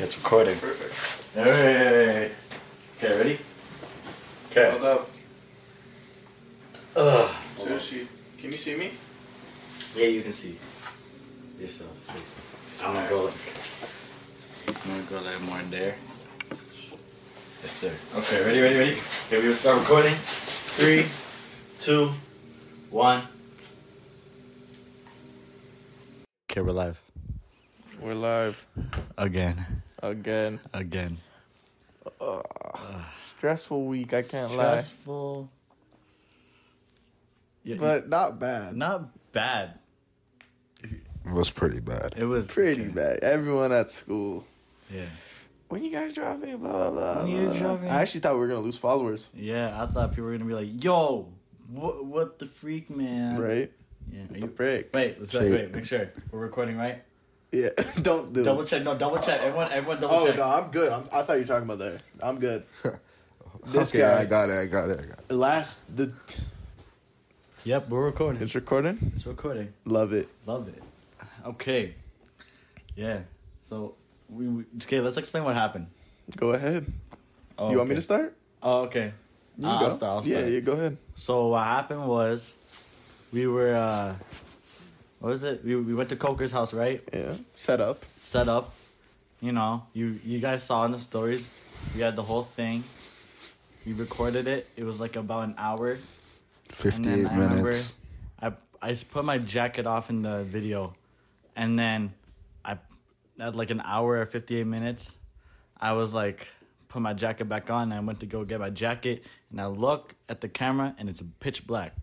Okay, it's recording. Perfect. Hey. Okay, ready? Okay. Hold up. Ugh. Sushi. Can you see me? Yeah, you can see yourself. I'm gonna go. I'm gonna go a little more in there. Yes, sir. Okay, ready, ready, ready. Okay, we will start recording. Three, two, one. Okay, we're live We're live again, again. again. Stressful week. I can't lie. Stressful. Yeah, lie. But not bad. not bad. It was pretty bad. It was Pretty okay. bad. Everyone at school. Yeah. When you guys dropping? Blah blah blah. When you dropping? I actually thought we were gonna lose followers. Yeah, I thought people were gonna be like, "Yo, what, what the freak, man?" Right? Yeah. Are The you, frick. wait, let's Shit. wait. Make sure we're recording, right? Yeah. Don't do. Double it. check. No, double check. Everyone, everyone, double check. Oh check. no, I'm good. I'm, I thought you were talking about that. I'm good. This okay, guy. I got it. I got it. I got it. Last the Yep, we're recording. it's recording. It's recording. Love it. Love it. Okay. Yeah. So we, we okay. Let's explain what happened. Go ahead. Oh, you want me to start? Oh, okay. You Uh, go. I'll start. I'll yeah, start. yeah. Go ahead. So what happened was, we were uh, what was it? We we went to Coker's house, right? Yeah. Set up. set up. You know, you you guys saw in the stories. We had the whole thing. We recorded it. It was like about an hour. And Fifty-eight then I remember minutes. I I put my jacket off in the video, and then I at like an hour or fifty eight minutes, I was like put my jacket back on. And I went to go get my jacket, and I look at the camera, and it's pitch black.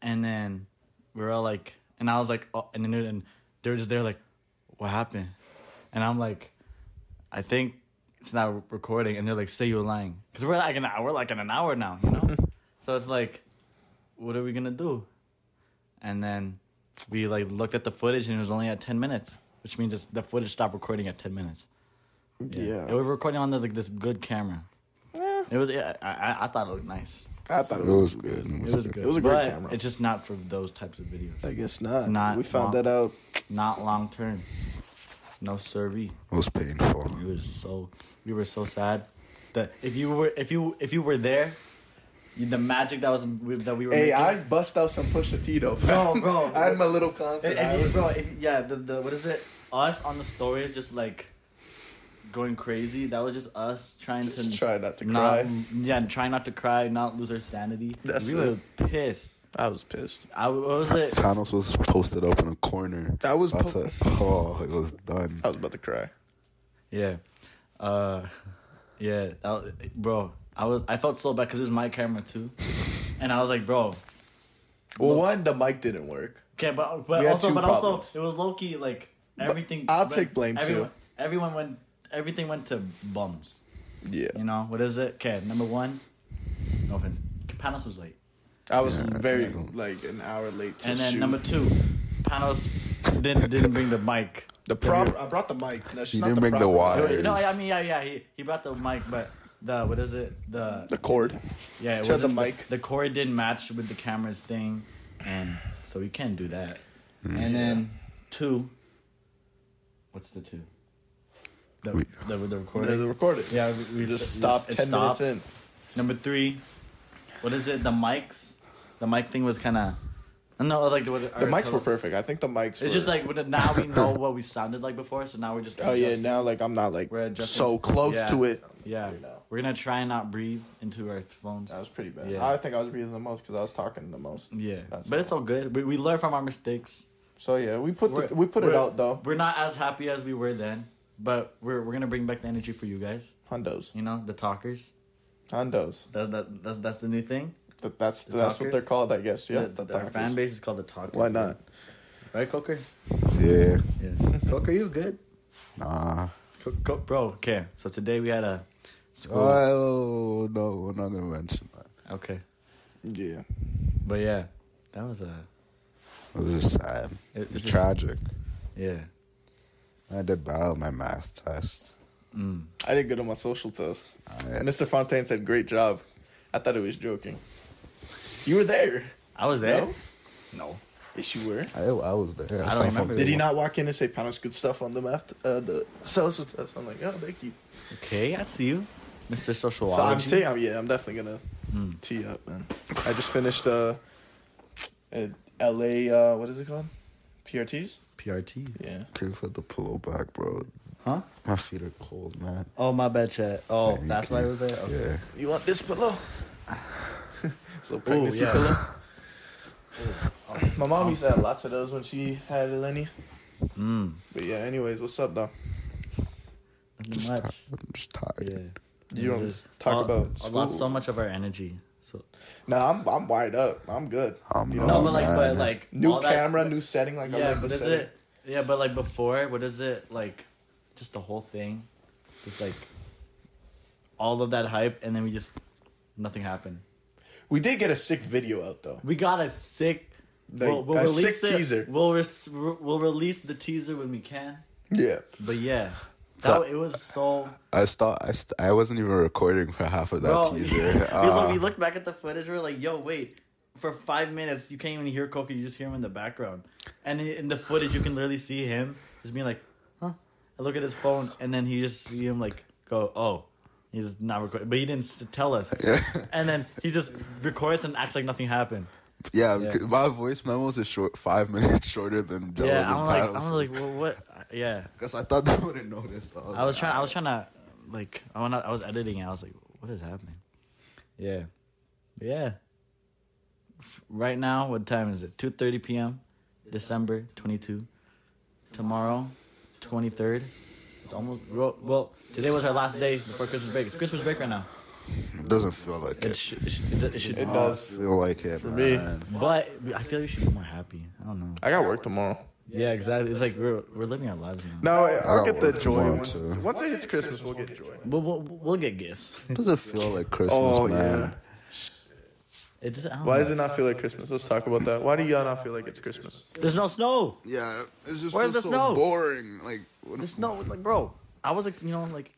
And then we are all like, and I was like, oh, and then and they were just there like, what happened? And I'm like, I think it's not recording. And they're like, say you're lying, because we're like an hour, we're like in an hour now, you know. so it's like what are we gonna do? And then we like looked at the footage and it was only at ten minutes, which means it's, the footage stopped recording at ten minutes. Yeah. it was recording on this, like this good camera. Yeah. It was. Yeah, I, I I thought it looked nice. I thought It was good. It It was was good. good. It was a great but camera. It's just not for those types of videos. I guess not. Not we found long. that out. Not long term. No survey. It was painful. We was so we were so sad that if you were if you if you were there, the magic that was that we were. Hey, making, I bust out some Pusha T though. Bro, bro. I had my little concert. If, I if you, bro, if, yeah, the, the what is it? Us on the stories, just like going crazy. That was just us trying Just to try not to not, cry. Yeah, and trying not to cry, not lose our sanity. That's we it. were pissed. I was pissed. I what was it? Thanos was posted up in a corner. I was About po- to, oh, it was done. I was about to cry. Yeah, uh, yeah, that bro. I was I felt so bad because it was my camera too, and I was like, bro. Well, one, the mic didn't work. Okay, but but We also two but also it was low key like everything. I'll went- take blame, too. everyone, Everyone went. Everything went to bums. Yeah, You know what is it? Okay, number one. No offense. Panos was late, I was Yeah, very yeah. like an hour late to and then shoot. number two, Panos didn't didn't bring the mic. the prop. I brought the mic. That's You not didn't the bring the problem. water. No, I mean yeah, yeah. He he brought the mic, but the what is it? The The cord. yeah, it Share the wasn't mic. The, cord didn't match with the camera's thing, and so we can't do that. Mm. And then two. What's the two? The We- the, the The, recording. the recorded. Yeah, we, we just we- stopped it ten stopped. minutes in. Number three, what is it? The mics. The mic thing was kind of. No, like what, The mics were perfect. I think the mics. It's were, just like now we know what we sounded like before, so now we're just. Oh yeah, now like I'm not like We're adjusting. so close Yeah. to it. Yeah, we're gonna try and not breathe into our phones. That was pretty bad. Yeah. I think I was breathing the most because I was talking the most. Yeah, That's but it's all good. We, we learn from our mistakes. So yeah, we put the, we put it out though. We're not as happy as we were then, but we're we're gonna bring back the energy for you guys. Hondos, You know, the talkers. hondos. That, that that's that's the new thing. That, that's The that's talkers? what they're called, I guess. Yeah, The- the, our fan base is called the talkers. Why not? Right, Coker? Yeah. Yeah. Coker, you good? Nah. Co- co- bro, okay. So today we had a school. Oh no, we're not gonna mention that. okay, Yeah, but yeah, that was a. It was just sad. It, it's just, Tragic. Yeah. I did bad on my math test. Mm. I did good on my social test. I, Mr. Fontaine said, "Great job." I thought he was joking. You were there. I was there. No? No. Yes, you were. I, I was there. I don't remember. from- Did he not walk in and say Panos good stuff on the math uh, the sales with us? I'm like, oh, thank you. Okay, I see you, Mr. Sociology. So I'm t- I'm, yeah, I'm definitely gonna Hmm. tee up, man. I just finished uh, uh L.A. Uh, what is it called? PRTs. PRT. Yeah. Okay, for the pillow back, bro. Huh? My feet are cold, man. Oh, my bad, chat. Oh, Thank that's why it was there. Okay. Yeah. You want this pillow? it's a little pregnancy yeah. pillow. My mom used to have lots of those when she had Lenny. Mm. But yeah, anyways, what's up, though? Nothing Just much. tired. I'm just tired. Yeah. You don't talk all- about a lot, school. so much of our energy. So Nah, I'm I'm wired up. I'm good. Um, You no, know, no, but like, but like New all that- camera, new setting. Like yeah, like but is setting. it? Yeah, but like before, what is it like? Just the whole thing, just like all of that hype, and then we just nothing happened. We did get a sick video out though. We got a sick. Like, we'll, we'll a release sick it. teaser. We'll res- we'll release the teaser when we can. Yeah. But yeah, that it was so. I thought I, st- I wasn't even recording for half of that Bro, teaser. we, look, Ah. we looked back at the footage. We are like, "Yo, wait!" For five minutes, you can't even hear Coco. You just hear him in the background, and in in the footage, you can literally see him just being like, "Huh?" I look at his phone, and then he just see him like go, "Oh." He's not recording, but he didn't tell us. And then he just records and acts like nothing happened. Yeah, Yeah. my voice memos is short, five minutes shorter than Gelo's yeah, I'm and like. I'm like, well, what? Yeah, Because I thought they wouldn't notice. I was, I was like, trying. I ah. was trying to, like, I out- I was editing. it. I was like, "What is happening?" Yeah, yeah. Right now, what time is it? Two thirty p.m. December twenty two. Tomorrow, twenty third. It's almost well. Today was our last day before Christmas break. It's Christmas break right now. It doesn't feel like It it. should. It should. It, should It does. feel like it, for me. But I feel like we should be more happy. I don't know. I got work tomorrow. Yeah, exactly. It's like we're we're living our lives now. No, I'll get the joy one once, once it hits Christmas. We'll get joy. We'll, we'll, we'll get gifts. It doesn't feel like oh, Christmas, Oh man. yeah. It just. I don't Why know. does it not feel like Christmas? Let's talk about that. Why do y'all not feel like it's Christmas? There's no snow. Yeah, it's just Where's the so snow? boring. Like, what, There's no like, bro. I was like, you know, like,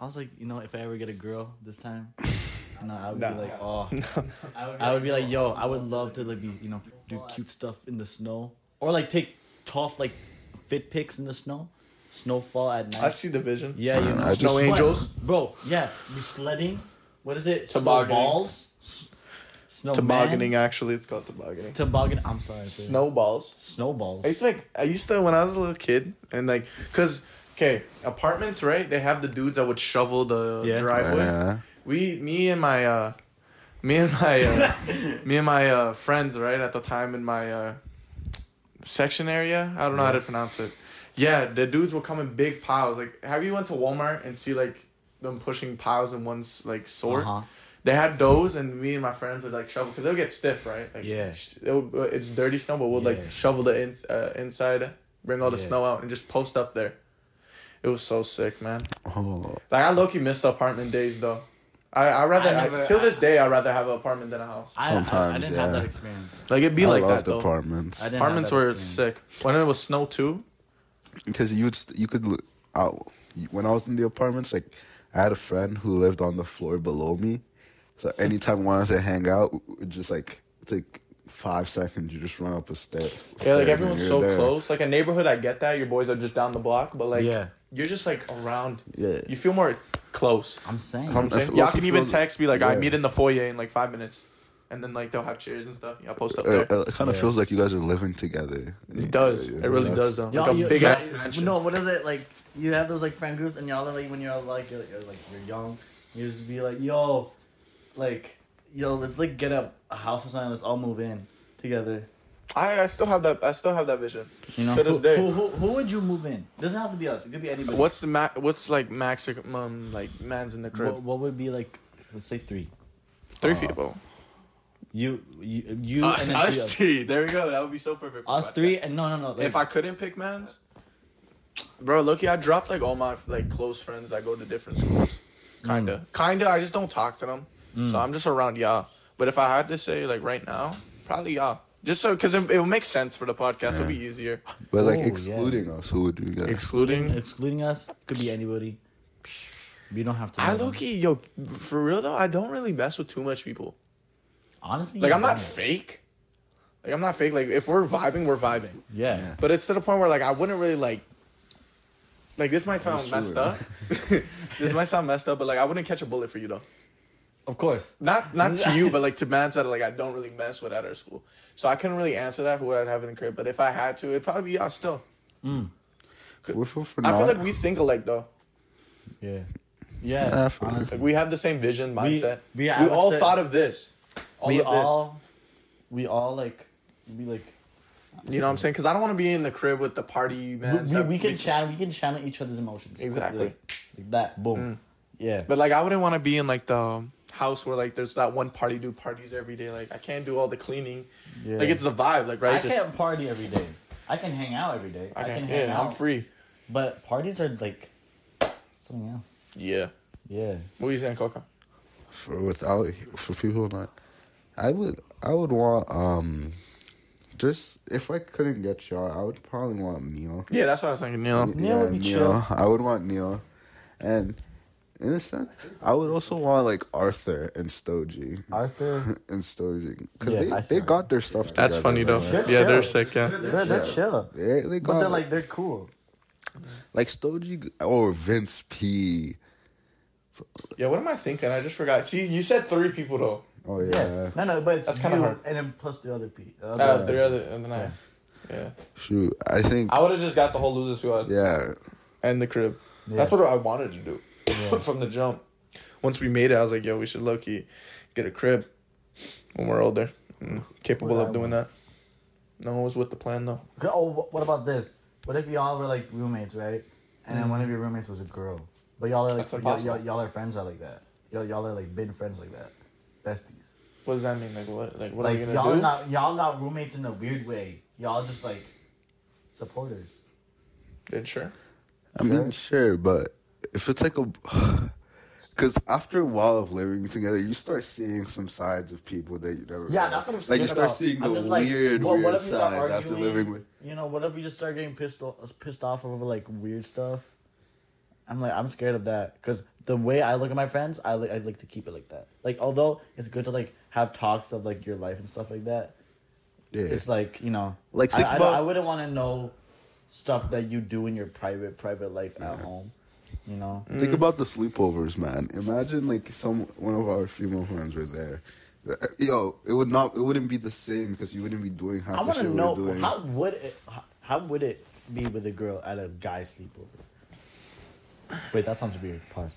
I was like, you know, if I ever get a girl this time, you know, I would Nah. be like, oh, I would be like, yo, I would love to like be, you know, do cute stuff in the snow, or like take tough like fit pics in the snow, snowfall at night. I see the vision. Yeah, you know, I Snow angels? bro. Yeah, you sledding. What is it? Tobogganing. Snowballs. S- Snow Tobogganing, actually, it's called tobogganing. Toboggan. I'm sorry. sir. Snowballs. Snowballs. I used to like. I used to when I was a little kid, and like, cause okay, apartments, right? They have the dudes that would shovel the Yeah. driveway. Yeah. We, me and my, uh, me and my, uh, me and my uh, friends, right at the time in my uh, section area. I don't know how to pronounce it. Yeah, the dudes will come in big piles. Like, have you went to Walmart and see like them pushing piles in one s- like sort? Uh-huh. They had those, and me and my friends would like shovel because they'll get stiff, right? Like, Yeah. sh- it'll, uh, it's dirty snow, but we'll Yeah. like shovel the in, uh, inside, bring all the Yeah. snow out, and just post up there. It was so sick, man. Oh, Like I low key missed the apartment days though. I I rather I I never- till this day I rather have an apartment than a house. I, I, I Sometimes, didn't have yeah. that experience. Like it'd be I like loved that though. apartments. I didn't Apartments were sick. When it was snow too. because you would st- you could look out when I was in the apartments. Like I had a friend who lived on the floor below me, so anytime I wanted to hang out, just like it's like five seconds. You just run up a step. Yeah, like everyone's so there. close. Like a neighborhood, I get that. Your boys are just down the block, but like Yeah. You're just like around. Yeah. You feel more close. I'm saying. Come- I'm saying? Y'all can it even text, be like, I meet in the foyer in like five minutes, and then like they'll have chairs and stuff. Y'all post up It, there. it kind of Yeah. feels like you guys are living together. It does. Yeah, It really does though. Y'all, Like a you, big y'all- ass mansion. No, what is it like? You have those like friend groups, and y'all are like when you're like you're, you're like you're young, you just be like, yo, like yo, let's like get a, a house or something. Let's all move in together. I I still have that. I still have that vision. You know, To this who, day. Who, who, who would you move in? Doesn't have to be us. It could be anybody. What's the ma- What's like maximum like man's in the crib? What, what would be like? Let's say three. Three Uh, people. You, you, you, uh, and then three. Us, three. There we go. That would be so perfect. us three, and no, no, no. Like, if I couldn't pick man's, bro, look, I dropped like all my like close friends that go to different schools. Kinda, mm. kinda. I just don't talk to them, so mm. I'm just around y'all. But if I had to say like right now, probably y'all. Just so, cause it, it will make sense for the podcast. It'll be easier. But like Oh, yeah. excluding us, who would you guys? Excluding, excluding us, could be anybody. You don't have to. I know them. low key, yo, for real though, I don't really mess with too much people. Honestly, Like I'm not don't. fake. Like I'm not fake. Like if we're vibing, we're vibing. Yeah. Yeah. But it's to the point where like I wouldn't really like. Like this might sound sure. messed up. this might sound messed up, but like I wouldn't catch a bullet for you though. Of course. Not not to you, but like to mans that like I don't really mess with at our school. So I couldn't really answer that who would I have in the crib. But if I had to, it'd probably be y'all still. For, for, for I feel like we think alike though. Yeah. Yeah. I honestly. Like we have the same vision, mindset. we We, have all a thought of this. All we of this. all we all like we like You know what I'm saying? Because I don't want to be in the crib with the party we, man. we, we can channel we can channel each other's emotions. Exactly. Like, like that. Boom. Yeah. But like I wouldn't want to be in like the um, house where like there's that one party do parties every day. Like I can't do all the cleaning. yeah. Like it's the vibe, like right? I can't party every day. I can hang out every day. I, I can can, hang yeah, out. I'm free. But parties are like something else. Yeah. Yeah. What are you saying, Coca? for without for people not, I would I would want um, just if I couldn't get y'all, I would probably want Neil. Yeah, that's what I was thinking. You know, Neil would be Neil. I would want Neil, and in a sense, I would also want like Arthur and Stogie. Arthur. and Stogie because Yeah, I they, see. they got their stuff together. that's funny though. man. They're yeah, they're sick. Yeah. They're, they're Yeah. chill. They, they got But they're like they're cool. like Stogie or Vince P. Yeah. What am I thinking? I just forgot. See, you said three people though. Oh Yeah. yeah, No, no, but it's That's kinda you hard. And then plus the other P. the That other- was three other, and then I. Yeah. shoot. I think I would have just got the whole loser squad yeah. and the crib. Yeah. That's what I wanted to do Yeah. from the jump. Once we made it, I was like, "Yo, we should low key get a crib when we're older, and capable What of doing that." No one was with the plan though. Oh, what about this? What if y'all were like roommates, right? And then one of your roommates was a girl, but y'all are like y'all, y'all, y'all are friends are like that. Y'all y'all are like been friends like that, besties. What does that mean? Like what? Like what like are we gonna y'all do? not y'all not roommates in a weird way. Y'all just like supporters. Then sure. I mean, sure, but if it's like a, because after a while of living together, you start seeing some sides of people that you never. Yeah, that's what I'm Like you start about. seeing the I'm like, weird, what weird sides after living with. You know, what if you just start getting pissed off, pissed off over like weird stuff? I'm like, I'm scared of that because the way I look at my friends, I like, I like to keep it like that. Like, although it's good to like have talks of like your life and stuff like that. Yeah, It's like you know, Like, I, I, I wouldn't want to know stuff that you do in your private private life at home. You know, Think about the sleepovers, man. Imagine like some one of our female friends were there. Yo, it would not. It wouldn't be the same because you wouldn't be doing half I the want shit to we know doing. how would it how, how would it be with a girl at a guy sleepover? Wait, that sounds weird. Pause.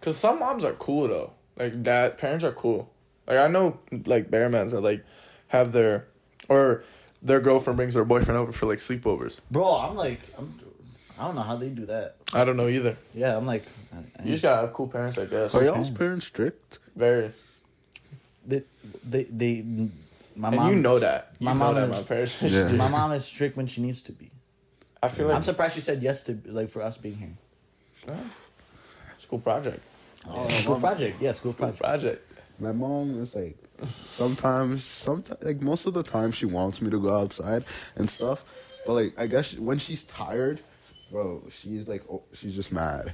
Cause some moms are cool though. Like dad parents are cool. Like I know like bearmans that like have their or their girlfriend brings their boyfriend over for like sleepovers. Bro, I'm like, I'm, I don't know how they do that. I don't know either. Yeah, I'm like, I, I, You just gotta have cool parents, I guess. Are y'all's parents strict? Very. they, they, they, my And mom. you know that. You my know mom that is- my parents. Yeah. My mom is strict when she needs to be. I feel like. I'm surprised she said yes to like for us being here. school project. Oh, school project, yeah, school, School project. project. My mom is like sometimes, sometimes like most of the time she wants me to go outside and stuff, but like I guess when she's tired, bro, she's like oh, she's just mad,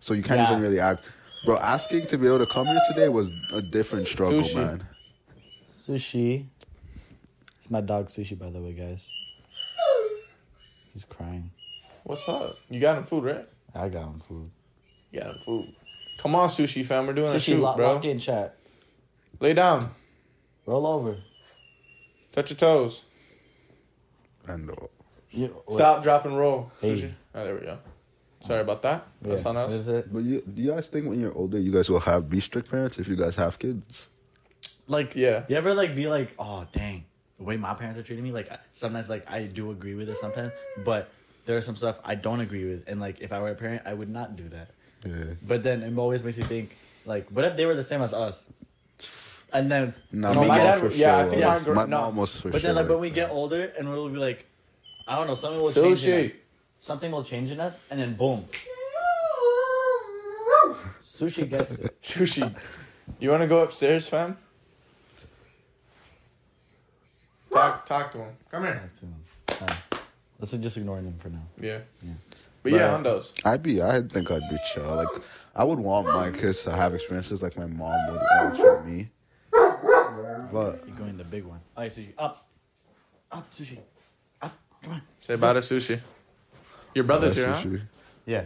so you can't Yeah. even really act. Bro, asking to be able to come here today was a different struggle, Sushi. man. Sushi. It's my dog Sushi, by the way, guys. He's crying. What's up? You got him food, right? I got him food. You got him food. Come on, sushi fam. We're doing a Sushi, shoot, lock, bro. lock in chat. Lay down. Roll over. Touch your toes. And uh, You, Stop, drop, and roll. Hey. Sushi. Oh, there we go. Sorry about that. yeah, That's on us. is it? but you, do you guys think when you're older, you guys will have be strict parents if you guys have kids? Like, Yeah. You ever like be like, oh dang, the way my parents are treating me. Like sometimes, like I do agree with it sometimes, but there are some stuff I don't agree with, and like if I were a parent, I would not do that. Yeah. But then it always makes me think, like, what if they were the same as us? And then, Nah, when my we my mom get, dad- for yeah, I sure. think was. my gr- my no. mom was for but sure. then like when we get older and we'll be like, I don't know, something will change in Sushi. us. Something will change in us, and then boom, sushi gets it. Sushi. You want to go upstairs, fam? Talk, talk to him. Come here. Uh, Let's just ignore them for now. Yeah. Yeah. But yeah, Hondos. I'd be, I think I'd be chill. Like, I would want my kids to have experiences like my mom would want for me. But You're going the big one. All right, sushi. Up. Up, sushi. Up. Come on. Say bye to sushi. Your brother's here, huh? Yeah.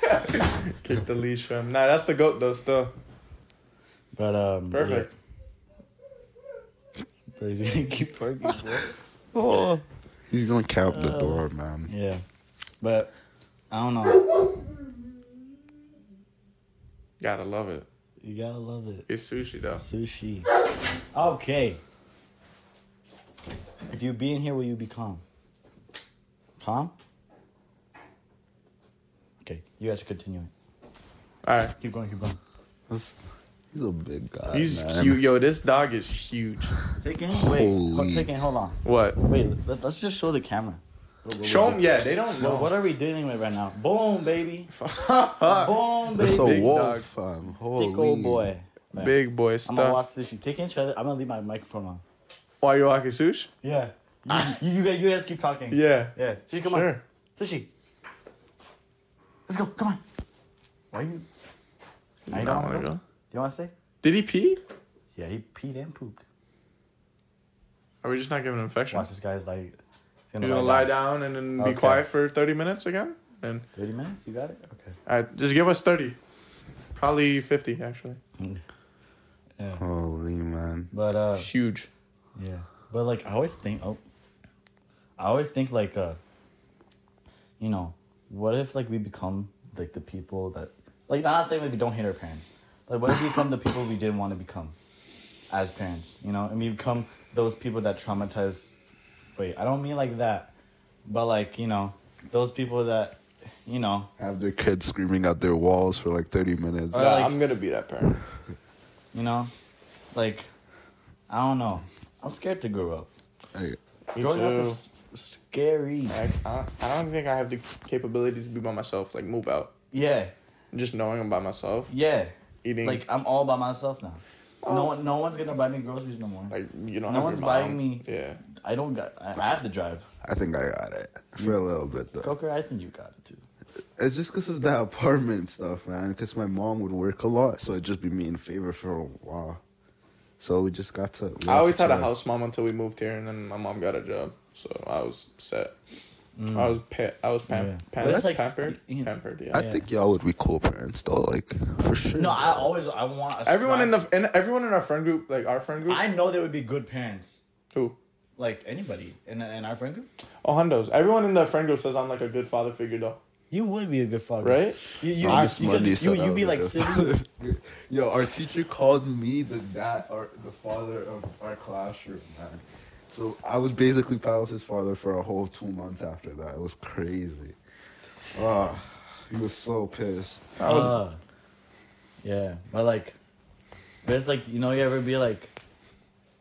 Kick the leash from. Nah, that's the goat though. Still But, um. perfect. Yeah. But he's gonna keep parking, bro. Oh, he's gonna count the door, man. Yeah. But, I don't know. Gotta love it. You gotta love it. It's sushi though. Sushi. Okay. If you be in here, will you be calm? Calm? Okay, you guys are continuing. All right. Keep going, keep going. This- He's a big guy. He's man. cute. Yo, this dog is huge. Take in. Wait. Holy. take in. Hold on. What? Wait. Let, us just show the camera. What- what Show we're them. Yeah, they don't know. What, what are we dealing with right now? Boom, baby. Boom, baby. That's a Big wolf, dog. fam. Holy. Big old boy. Right. Big boy stuff. I'm gonna stuff. walk sushi. Take in. Shut it. I'm gonna leave my microphone on. Why you walking sushi? Yeah. You, you, you, guys, you guys keep talking. Yeah. Yeah. Sushi, come on. Sure. Sushi. Let's go. Come on. Why you? Is I don't wanna know. go? Do you want to say? Did he pee? Yeah, he peed and pooped. Are we just not giving him infection? Watch this guy's like. He's He's gonna lie down and then be quiet for thirty minutes again. And 30 minutes? You got it? Okay. all right, just give us thirty. Probably fifty actually. Yeah. Holy man. But, uh, Huge. Yeah. But, like, I always think, oh, I always think, like, uh, you know, what if, like, we become, like, the people that, like, not saying, like, we don't hate our parents. Like, what if we become the people we didn't want to become as parents, you know? And we become those people that traumatize, wait, I don't mean like that, but, like, you know, those people that, you know, Have their kids screaming at their walls for like 30 minutes. Uh, like- I'm gonna be that parent. you know, like, I don't know. I'm scared to grow up. Hey, Growing up is scary. I, I, I don't think I have the capability to be by myself. Like move out. Yeah, Just knowing I'm by myself, yeah. eating Like I'm all by myself now. No one, no one's gonna buy me groceries no more. like you don't No have one's your mom. buying me- Yeah. I don't got. I, I have to drive. I think I got it for a little bit though. Coker, I think you got it too. It's just because of that apartment stuff, man. Because my mom would work a lot, so it'd just be me in favor for a while. So we just got to. I always to had a house mom until we moved here, and then my mom got a job, so I was set. Mm. I was pa- I was pam- Yeah. pam- But like- pampered, you know- pampered. Yeah. I Yeah. think y'all would be cool parents though, like for sure. No, I always I want a Everyone in the and everyone in our friend group, like our friend group, I know they would be good parents. who Like anybody in in our friend group, oh hundos. Everyone in the friend group says I'm like a good father figure though, you would be a good father, right? You you I you, you, you, you was be like good sitting. Yo, our teacher called me the dad or the father of our classroom, man. So I was basically Palace's father for a whole two months after that. It was crazy. Ah, he was so pissed. Uh, yeah, but like, but it's like you know you ever be like,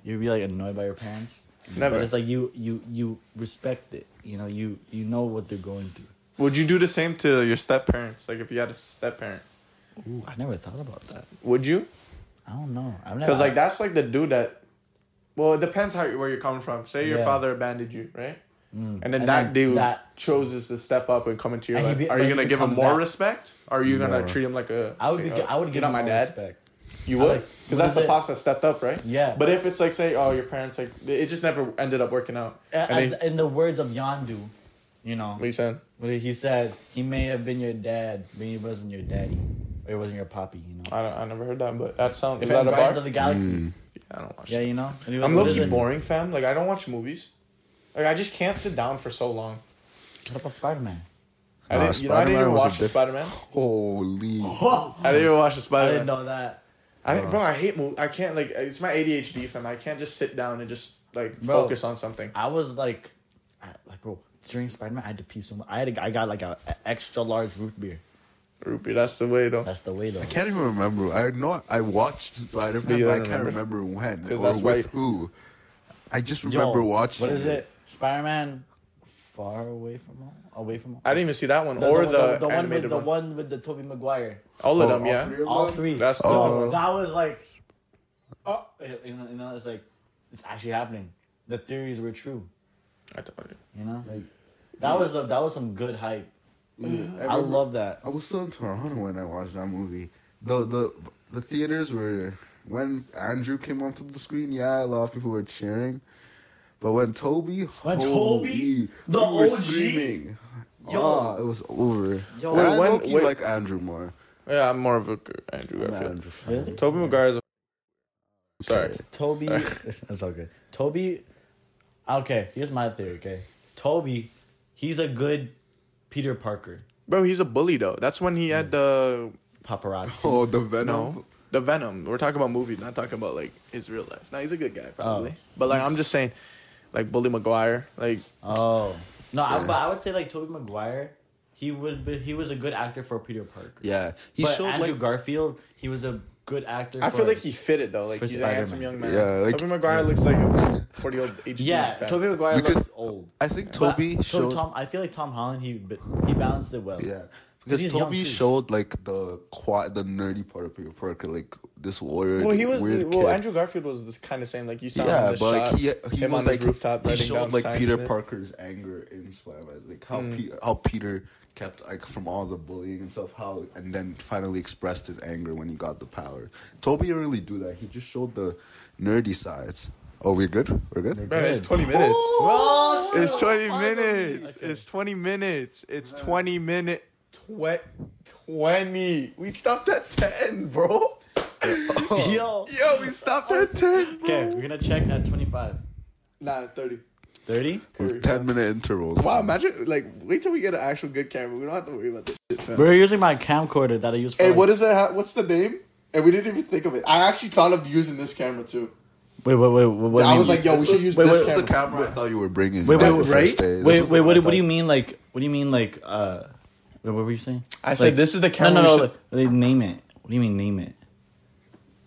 you'd be like annoyed by your parents. Never. But it's like you you you respect it. You know you you know what they're going through. Would you do the same to your step parents? Like if you had a step parent, Ooh, I never thought about that. would you? I don't know. I've never. Because like that's like the dude that. Well, it depends how where you're coming from. Say your Yeah. father abandoned you, right? Mm. And then And that then dude that- chooses to step up and come into your And he life. be- are but you he gonna give him becomes more that- respect? Or are you gonna No. treat him like a? I would be. like, I would you're give not him my more dad. respect. You I would, like- because what that's is the it? pops that stepped up, right? Yeah. But if it's like say, oh, your parents like it just never ended up working out. And As in the words of Yondu, you know, what you saying? What he said, he may have been your dad, but he wasn't your daddy, or he wasn't your poppy. You know. I don't, I never heard that, but that sounds. Is that a bar? Guardians of the Galaxy. Mm. I don't watch. Yeah, that. you know. And he was- I'm what low key boring, fam. Like I don't watch movies. Like I just can't sit down for so long. What about Spider Man? I didn't, you know, I didn't even watch diff- Spider Man. Holy. I didn't even watch the Spider Man. I didn't know that. I didn't, bro, I hate move. I can't like. It's my ADHD, fam. I can't just sit down and just like Bro. focus on something. I was like, I, like bro, during Spider Man, I had to pee so much. I had, a, I got like a, a extra large root beer. Rupee, that's the way though. That's the way though. I can't even remember. I know I watched Spider Man, You but I can't remember? remember when 'Cause or that's with why- who. I just Yo, remember watching. What is it? Spider Man, far away from home, away from home. I didn't even see that one The, or the, the, the, the one with animated the one. one with the Tobey Maguire. All of Oh, them, all yeah. three All three. That's Oh. the. That was like, oh, you know, you know, it's like, it's actually happening. The theories were true. I told you. You know, Like, that was a, that was some good hype. I love that. I was still in Toronto when I watched that movie. The the the theaters were when Andrew came onto the screen. Yeah, a lot of people were cheering, but when Toby, When holy, Toby, we the were OG. screaming. Yo. Ah, it was over. Yo. Wait, I When- low-key like Andrew more. Yeah, I'm more of a Andrew I'm an Garfield. Andrew. Really? Tobey Maguire is a. Sorry. Toby, that's all good. Toby, okay. Here's my theory. Okay, Toby, he's a good Peter Parker Bro, he's a bully though. That's when he had the paparazzi. Oh, the Venom. no, the Venom. We're talking about movies, not talking about like his real life. Now he's a good guy probably, Oh. but like I'm just saying, like Bully Maguire, like Oh no, I, but I would say like Tobey Maguire. He would be, he was a good actor for Peter Parker. Yeah, he but showed Andrew like Garfield, he was a good actor. I for feel like he fit it though. Like for he's a Spider-Man. handsome young man. Yeah, like- Tobey Maguire looks like a forty year old age. Yeah, fat. Tobey Maguire Because- looks old. I think Toby Toby- showed. Tom, I feel like Tom Holland he he balanced it well. Yeah, because he's young, Toby showed like the quad, the nerdy part of Peter Parker, like this warrior. Well, he was. weird Well, kid. Andrew Garfield was the kind of same. Like you saw him yeah, in the but shot. like he he him was on like rooftop he writing showed down like Peter shit. Parker's anger in Spider-Man, like how Mm. Pe- how Peter kept like from all the bullying and stuff, how and then finally expressed his anger when he got the power. Toby didn't really do that. He just showed the nerdy sides. Oh, we're good. We're good. Bro, it's twenty minutes. Oh, It's twenty minutes. It's twenty minutes. It's twenty minute. Twe- twenty. We stopped at ten, bro. Yo. Yo, we stopped at ten. Okay, we're gonna check at 25. Nah, thirty. 30? With ten minute intervals. Wow, imagine like wait till we get an actual good camera. We don't have to worry about this shit, fam. We're using my camcorder that I use for. Hey, like- what is that? What's the name? And we didn't even think of it. I actually thought of using this camera too. Wait, wait, wait. What, what do I you was mean? like, yo, we should was- use wait, this This was the camera. camera I thought you were bringing. Wait, on wait, right? first day. This wait, wait. what What, do- what do you mean? Like, what do you mean? Like, uh, wait, what were you saying? I said Like- this is the No, camera. no, we no. should- like, like, name it. What do you mean name it?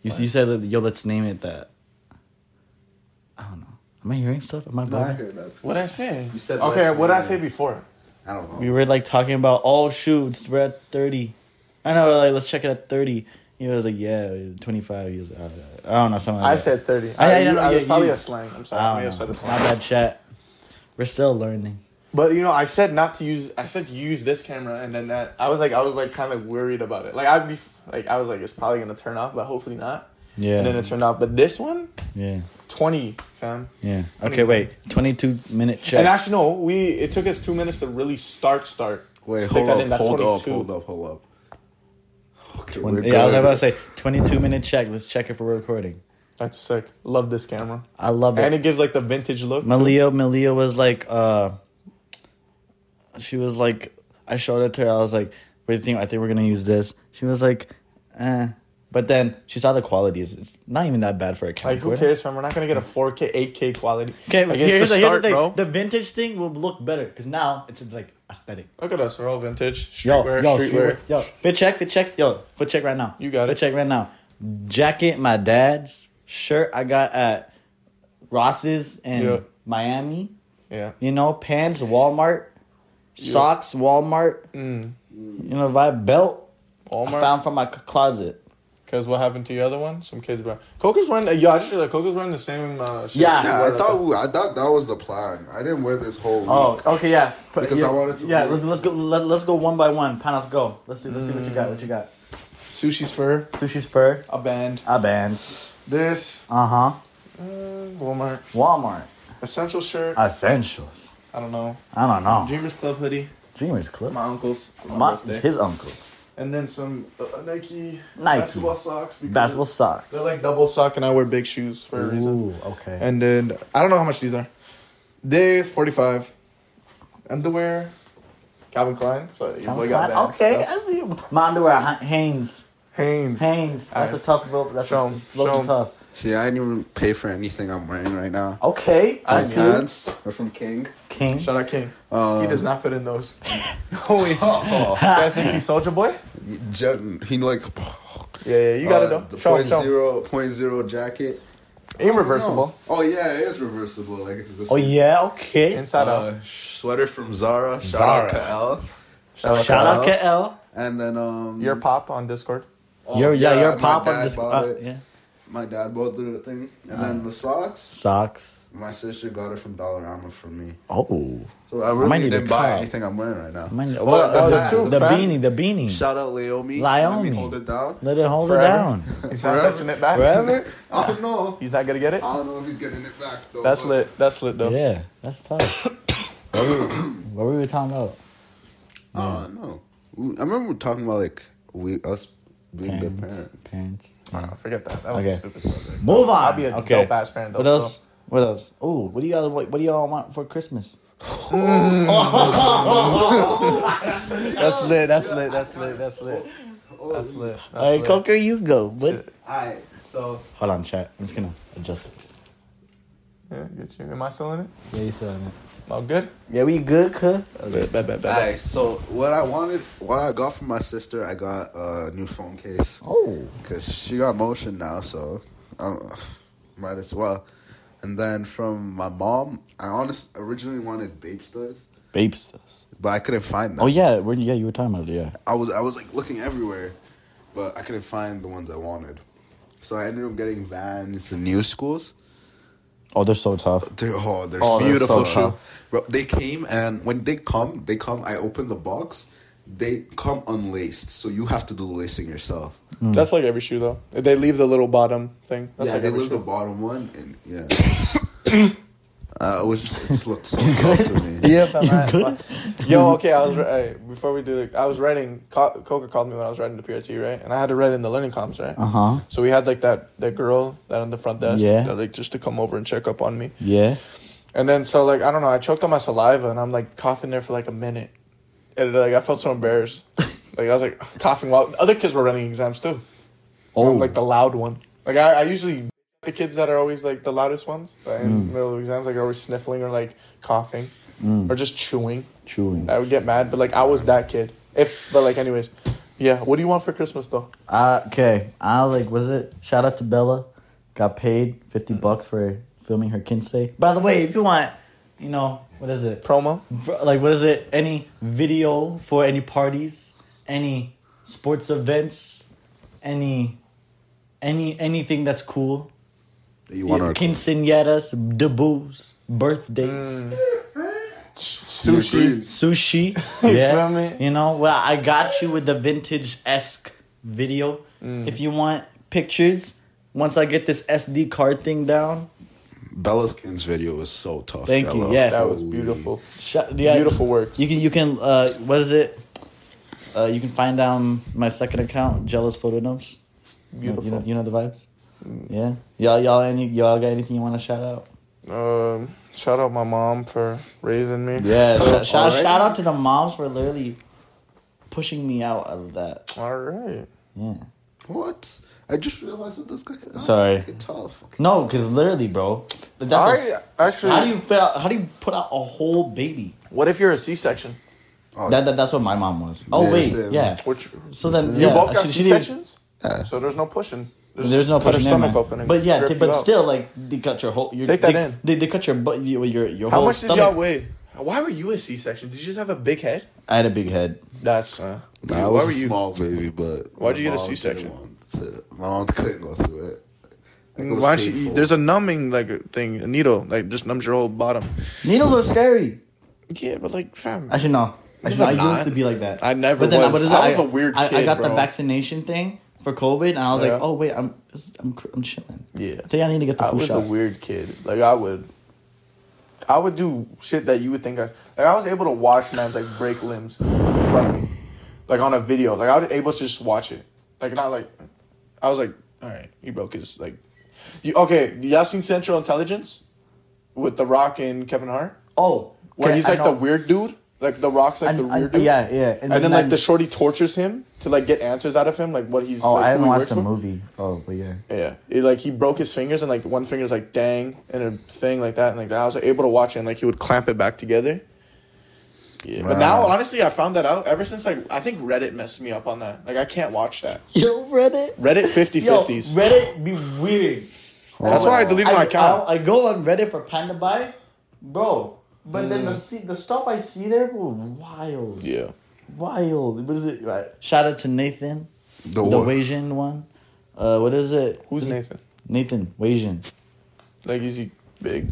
You, you said, yo, let's name it that. I don't know. Am I hearing stuff? Am I Nah, I heard that. What I say? You said okay. What I name say before? I don't know. We were like talking about, oh shoots. it's- we're at thirty. I know, like let's check it at thirty. He was like, yeah, twenty five. He was, uh, I don't know, something. Like I that. said thirty. I, I, I, I, I was you, probably you, a slang. I'm sorry. I I may don't have said a My slang. bad, chat. We're still learning. But you know, I said not to use. I said use this camera, and then that. I was like, I was like, kind of worried about it. Like I'd be like, I was like, it's probably gonna turn off, but hopefully not. Yeah. And then it turned off. But this one, yeah. twenty, fam. Yeah. Okay, wait. Twenty-two minute check. And actually, no, we it took us two minutes to really start. Start. Wait, hold up, in, that's hold up, hold up, hold up. Okay, Twen- we're yeah, I was about to say twenty-two minute check. Let's check if we're recording. That's sick. Love this camera, I love it. and it. it gives like the vintage look. Malia, Malia was like, uh, she was like, I showed it to her. I was like, "What do you think? I think we're gonna use this." She was like, "Eh," but then she saw the qualities. It's not even that bad for a camera. Like who cares, fam? We're not gonna get a 4K, 8K quality. Okay, like, here's, the the, here's start, the thing: bro. the vintage thing will look better because now it's like aesthetic. Look at us, we're all vintage. Streetwear, yo, streetwear. streetwear. yo, fit check, fit check, yo, foot check right now. You got fit it. check right now. Jacket, my dad's shirt I got at Ross's in Yeah. Miami. Yeah. You know, pants, Walmart. Socks, Walmart. Mm. You know, vibe belt. I Walmart. found from my c- closet. Cause what happened to the other one? Some kids, bro. Coco's wearing. Yo, I just realized Coco's wearing the same. Uh, shirt Yeah. Yeah, I at thought the- we, I thought that was the plan. I didn't wear this whole. Oh, week. okay, yeah. Put- Because yeah, I wanted to Yeah, let's, let's go. Let, let's go one by one. Panos, go. Let's see. Let's see what you got. What you got? Sushi's fur, Sushi's fur. a band. A band. This Uh huh. uh, Walmart Walmart. essential shirt. Essentials. I don't know. I don't know. Dreamers Club hoodie. Dreamers Club. My uncle's my, My, his uncles. and then some uh, Nike, Nike. basketball socks. because Basketball socks. They're like double sock, and I wear big shoes for a reason. Ooh, okay. And then I don't know how much these are. This forty five. Underwear. Calvin Klein. So you boy got that. Okay, stuff. I see. My underwear, Hanes. Hanes. Hanes. That's a tough rope. That's Show a, 'em, it's low tough. See, I didn't even pay for anything I'm wearing right now. Okay, I My see. you. pants are from King. King. Shout out King. Um, he does not fit in those. no, he, Oh, this guy thinks he's Soldier Boy. Jen- he like. Yeah, yeah, you got uh, it though. The Show him, point show him. zero, point zero jacket. Ain't reversible. Oh yeah, it is reversible. Like it's the Oh same. yeah, okay. Inside out. Uh, sweater from Zara. Shout Zara. out to L. Shout out Shout out L. KL. And then um. Your pop on Discord. oh, your yeah, your my pop on dad this. bought Uh, yeah. My dad bought the thing, and then uh, the socks. Socks. My sister got it from Dollarama for me. Oh. So I might really need didn't a buy cup. anything I'm wearing right now. Mine, Oh, well, the oh, hat. the, the Fam. beanie, the beanie. Shout out Leomi. Lyomi. Let me hold it down. Let it hold Forever. it down. He's not touching it back. Forever? I don't know. He's not gonna get it. I don't know if he's getting it back though. That's but- lit. That's lit though. Yeah, that's tough. what, were, what were we talking about? Oh no. We- I remember we were talking about like we us being good parents. Parents. Nah, forget that. That was Okay. a stupid subject. Move on. I'll be a okay. dope ass parent though. What else? What else? Oh, what do y'all what, what do y'all want for Christmas? That's lit. That's lit. That's lit. That's lit. That's lit. That's All right, lit. Coker, you go. What? Alright, so Hold on, chat. I'm just gonna adjust it. Yeah, get you. Am I still in it? Yeah, you still in it. All good. Yeah, we good, cuh? Bet, bet, bet, bet. Alright, so what I wanted, what I got from my sister, I got a new phone case Oh. because she got motion now, so I might as well. And then from my mom, I honest originally wanted Babe Studs, Babes this. but I couldn't find them. Oh yeah, we're, yeah, you were talking about it, yeah. I was I was like looking everywhere, but I couldn't find the ones I wanted. So I ended up getting Vans and Knu Skools. Oh, they're so tough. Oh, they're, oh, they're Oh, so beautiful so shoe. Bro, they came and when they come, they come. I open the box. They come unlaced, so you have to do the lacing yourself. Mm. That's like every shoe though. They leave the little bottom thing. That's yeah, like they every leave the bottom one, and yeah. uh, it was just, it just looked so good to me. Yeah, fam, I- Yo, okay. I was hey, before we do it. I was writing. Co- Coca called me when I was writing the PRT, right? And I had to write in the learning comps, right? Uh huh. So we had like that that girl that on the front desk, Yeah. that, like just to come over and check up on me. Yeah. And then so like I don't know, I choked on my saliva and I'm like coughing there for like a minute, and like I felt so embarrassed. like I was like coughing while other kids were running exams too. Oh, I'm like the loud one. Like I, I usually the kids that are always like the loudest ones like, in Mm. middle of exams, like always sniffling or like coughing or just chewing. chewing. I would get mad, but like I was that kid. If but like anyways, yeah. What do you want for Christmas though? Uh, okay, I like was it? Shout out to Bella, got paid fifty bucks for filming her kinsey. By the way, if you want, you know what is it? Promo. Like what is it? Any video for any parties, any sports events, any, any anything that's cool. You want our Quinceañeras, debuts, birthdays, Sushi. sushi. You yeah, feel me? You know, well, I got you with the vintage esque video. Mm. If you want pictures, once I get this SD card thing down, Bella's Kins video was so tough. Thank you, yeah. That was beautiful. sh- yeah, Beautiful work. You can you can uh, what is it? Uh, you can find down my second account, Gelo's Photo Notes. You know- Beautiful. You know, you know the vibes. Yeah, y'all y'all any y'all got anything you want to shout out? Um, shout out my mom for raising me. Yeah, shout, shout, already? shout out to the moms for literally pushing me out of that. All right. Yeah. What? I just realized what this guy. Sorry. Okay, tough. Okay. No, because literally, bro, that's I a- actually- How do you put out? How do you put out a whole baby? What if you're a C-section? Oh, That, that that's what my mom was. Oh Yeah, wait, same. yeah. Which So then you yeah, both got she- she C-sections, Yeah. so there's no pushing. There's no cut her pushing stomach there, open. and But yeah, rip t- but still, like they cut your whole. Your, Take that they, in. They, they cut your butt. Your your, your How whole much did stomach. y'all weigh? Why were you a C-section? Did you just have a big head? I had a big head. That's uh, Nah, I why was were you? small baby, but Why'd my you get a mom didn't C-section? My mom couldn't go through it. Like, it Why don't you? There's a numbing like thing, a needle, like just numbs your whole bottom. Needles are scary. Yeah, but like fam, I should know. no, they're I used to be like that. I never But then, was. what is it? I was a weird I, I kid, got the vaccination thing for COVID, and I was Yeah. like, oh wait, I'm I'm I'm chilling. yeah. I think I need to get the I was shot. a weird kid. Like I would, I would do shit that you would think I. Like I was able to watch man's like break limbs in front of me, like on a video. Like I was able to just watch it. Like not like, I was like, all right, he broke his like. You, okay, y'all seen Central Intelligence, with The Rock and Kevin Hart, oh, where he's I like the weird dude. Like The Rock's like I- the uh, I- weird dude. yeah, yeah, And, then like the shorty tortures him to like get answers out of him, like what he's. Oh, like, I haven't watched the for. movie. Oh, but yeah. Yeah, it, like he broke his fingers and like one finger's like dang and a thing like that and like that. I was able to watch it and like he would clamp it back together. Yeah, but now honestly, I found that out ever since like I think Reddit messed me up on that. Like I can't watch that. Yo, Reddit. Reddit 50 Yo, 50s. Reddit be weird. That's why I deleted my account. I, I go on Reddit for Pandabuy, bro. But then the see, the stuff I see there, bro, wild, yeah. wild. What is it? Right. Shout out to Nathan, The the what? Asian one. Uh, what is it? Who's Is it Nathan? Nathan, Asian. Like is he big?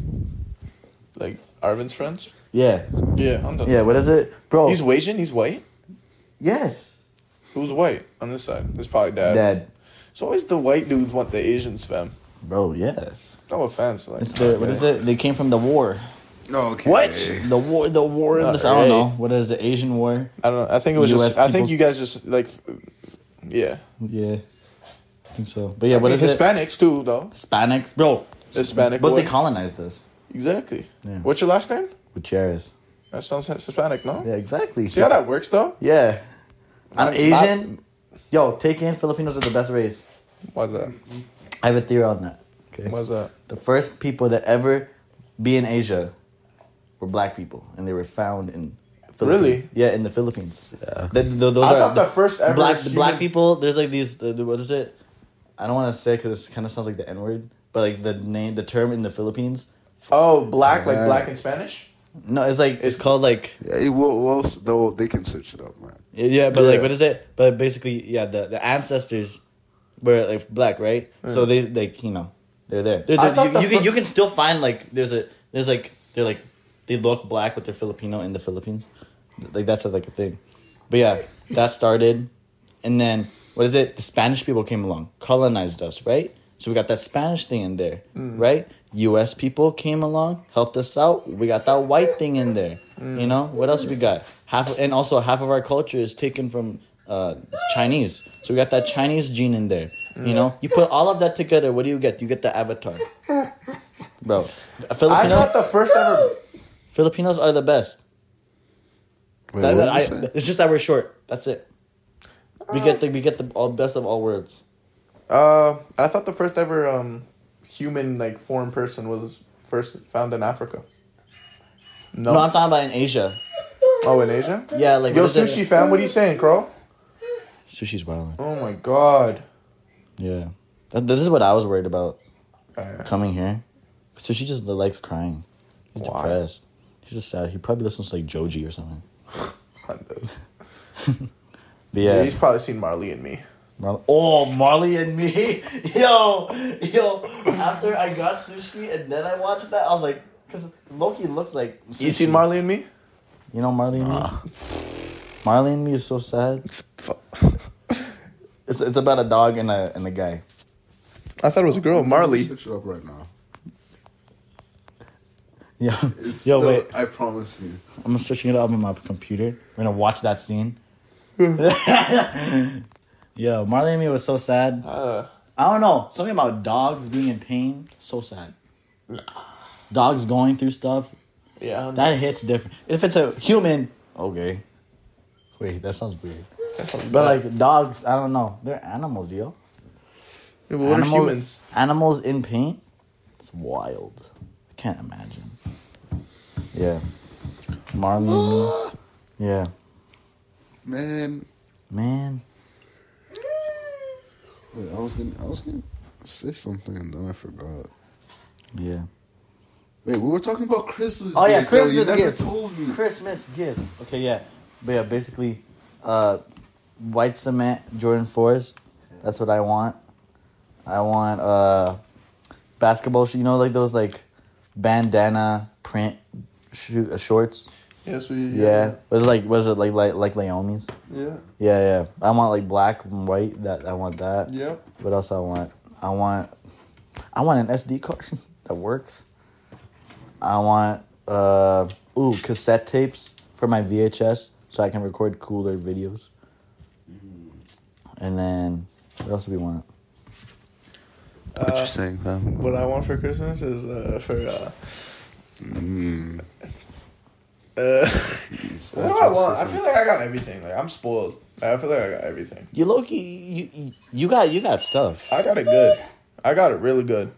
Like Arvin's friends? Yeah, Yeah, I'm done. yeah. What is it, bro? He's Asian. He's white. yes. Who's white on this side? It's probably dad. Dad, It's always the white dudes want the Asians, fam. bro. Yeah. No offense. Like, It's the what is it? They came from the war. Okay. What? The war. The war in the. I don't know what is the Asian war. I don't know. I think it was US just. I think people- you guys just like. Yeah. Yeah, I think so. But yeah, what I is mean, it? Hispanics too, though. Hispanics, bro. Hispanic. But boy. they colonized us. Exactly. Yeah. What's your last name? Gutierrez. That sounds Hispanic, no? Yeah, exactly. See how that works, though? Yeah. I'm Not- Asian. Yo, take in Filipinos are the best race. Why's that? I have a theory on that. Okay. Why's that? The first people that ever be in Asia were black people, and they were found in. Philippines. Really? Yeah, in the Philippines. Yeah. The, the, those I are thought the first ever black the black people. There's like these. The, the- what is it? I don't want to say because it kind of sounds like the N word, but like the name, the term in the Philippines. Oh, black, like black in Spanish? No, it's like it's called like Yeah, it will, will, they'll- they can search it up, man. Yeah, but like, what is it? But basically, yeah, the, the ancestors were like black, right? So they like you know they're there. They're, they're- thought you, the you can you can still find like there's a there's like they're like they look black but they're Filipino in the Philippines, like that's a, like a thing. But yeah, that started, and then what is it? The Spanish people came along, colonized us, right? So we got that Spanish thing in there, Mm. right? U.S. people came along, helped us out. We got that white thing in there. Mm. You know what else we got? Half and also half of our culture is taken from uh, Chinese, so we got that Chinese gene in there. You know, you put all of that together. What do you get? You get the avatar, bro. I Filipino, thought the first ever. Filipinos are the best. Wait, That- what that- I- that? it's just that we're short. That's it. We get the we get the all best of all words. Uh, I thought the first ever um human like foreign person was first found in Africa. No. No, I'm talking about in Asia. oh, in Asia. Yeah, like Yo, what is it? sushi fam, what are you saying, Crow? Sushi's wild. Oh my god. Yeah, That- this is what I was worried about Uh, coming here. Sushi just likes crying. He's Why? depressed. He's just sad. He probably listens to like Joji or something. But yeah. yeah. he's probably seen Marley and me. Mar- oh, Marley and me. Yo, yo. After I got sushi and then I watched that, I was like, because Loki looks like. Sushi. You seen Marley and me? You know Marley and me? Marley and me is so sad. It's, it's about a dog and a and a guy. I thought it was a girl, Marley. Search it up right now. Yeah. It's Yo, still, wait. I promise you. I'm searching it up on my computer. We're gonna watch that scene. Yo, Marley and me was so sad. Uh, I don't know. Something about dogs being in pain. So sad. Dogs going through stuff. yeah, That hits different. If it's a human, okay. Wait, that sounds weird. But like dogs, I don't know. They're animals, yo. Yeah, but what are humans? Animals in pain? It's wild. I can't imagine. Yeah. Marley. Yeah. Man, Man. wait, I was gonna, I was gonna say something and then I forgot. Yeah. Wait, we were talking about Christmas. Oh yeah, gifts, though. Christmas You never gifts. told me. Christmas gifts. Okay, yeah. But yeah, basically, uh, white cement Jordan fours. That's what I want. I want uh, basketball. sh- You know, like those like bandana print shoe, uh, shorts. Yes, we. Yeah. Was it like was it like like like Naomi's? Yeah. Yeah, yeah. I want like black and white. That I want that. Yep. What else I want? I want I want an SD card that works. I want uh ooh cassette tapes for my VHS so I can record cooler videos. And then what else do we want? What Uh, you saying, fam? What I want for Christmas is uh, for uh, Mm. Uh, what do I want? I feel like I got everything. Like I'm spoiled. I feel like I got everything. You Loki, you you- got you got stuff. I got it good. I got it really good.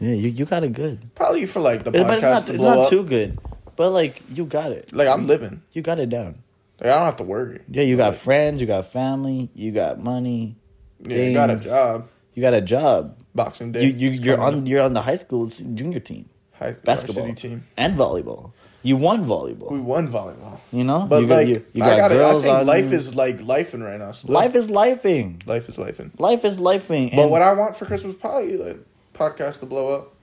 Yeah, you, you got it good. Probably for like the It- but podcast it's not to it's not up. too good. But like you got it. like I'm living. You got it down. Like I don't have to worry. Yeah, you got Like, friends, you got family, you got money. Yeah, you got a job. You got a job. Boxing day. You you you're on up. you're on the high school junior team High, basketball team. and volleyball. You won volleyball. We won volleyball, You know, but you got- like you, you I got got I girls think on life you. is like lifing right now. Still. life is lifing. life is lifing. Life is lifing. But what I want for Christmas probably like podcast to blow up.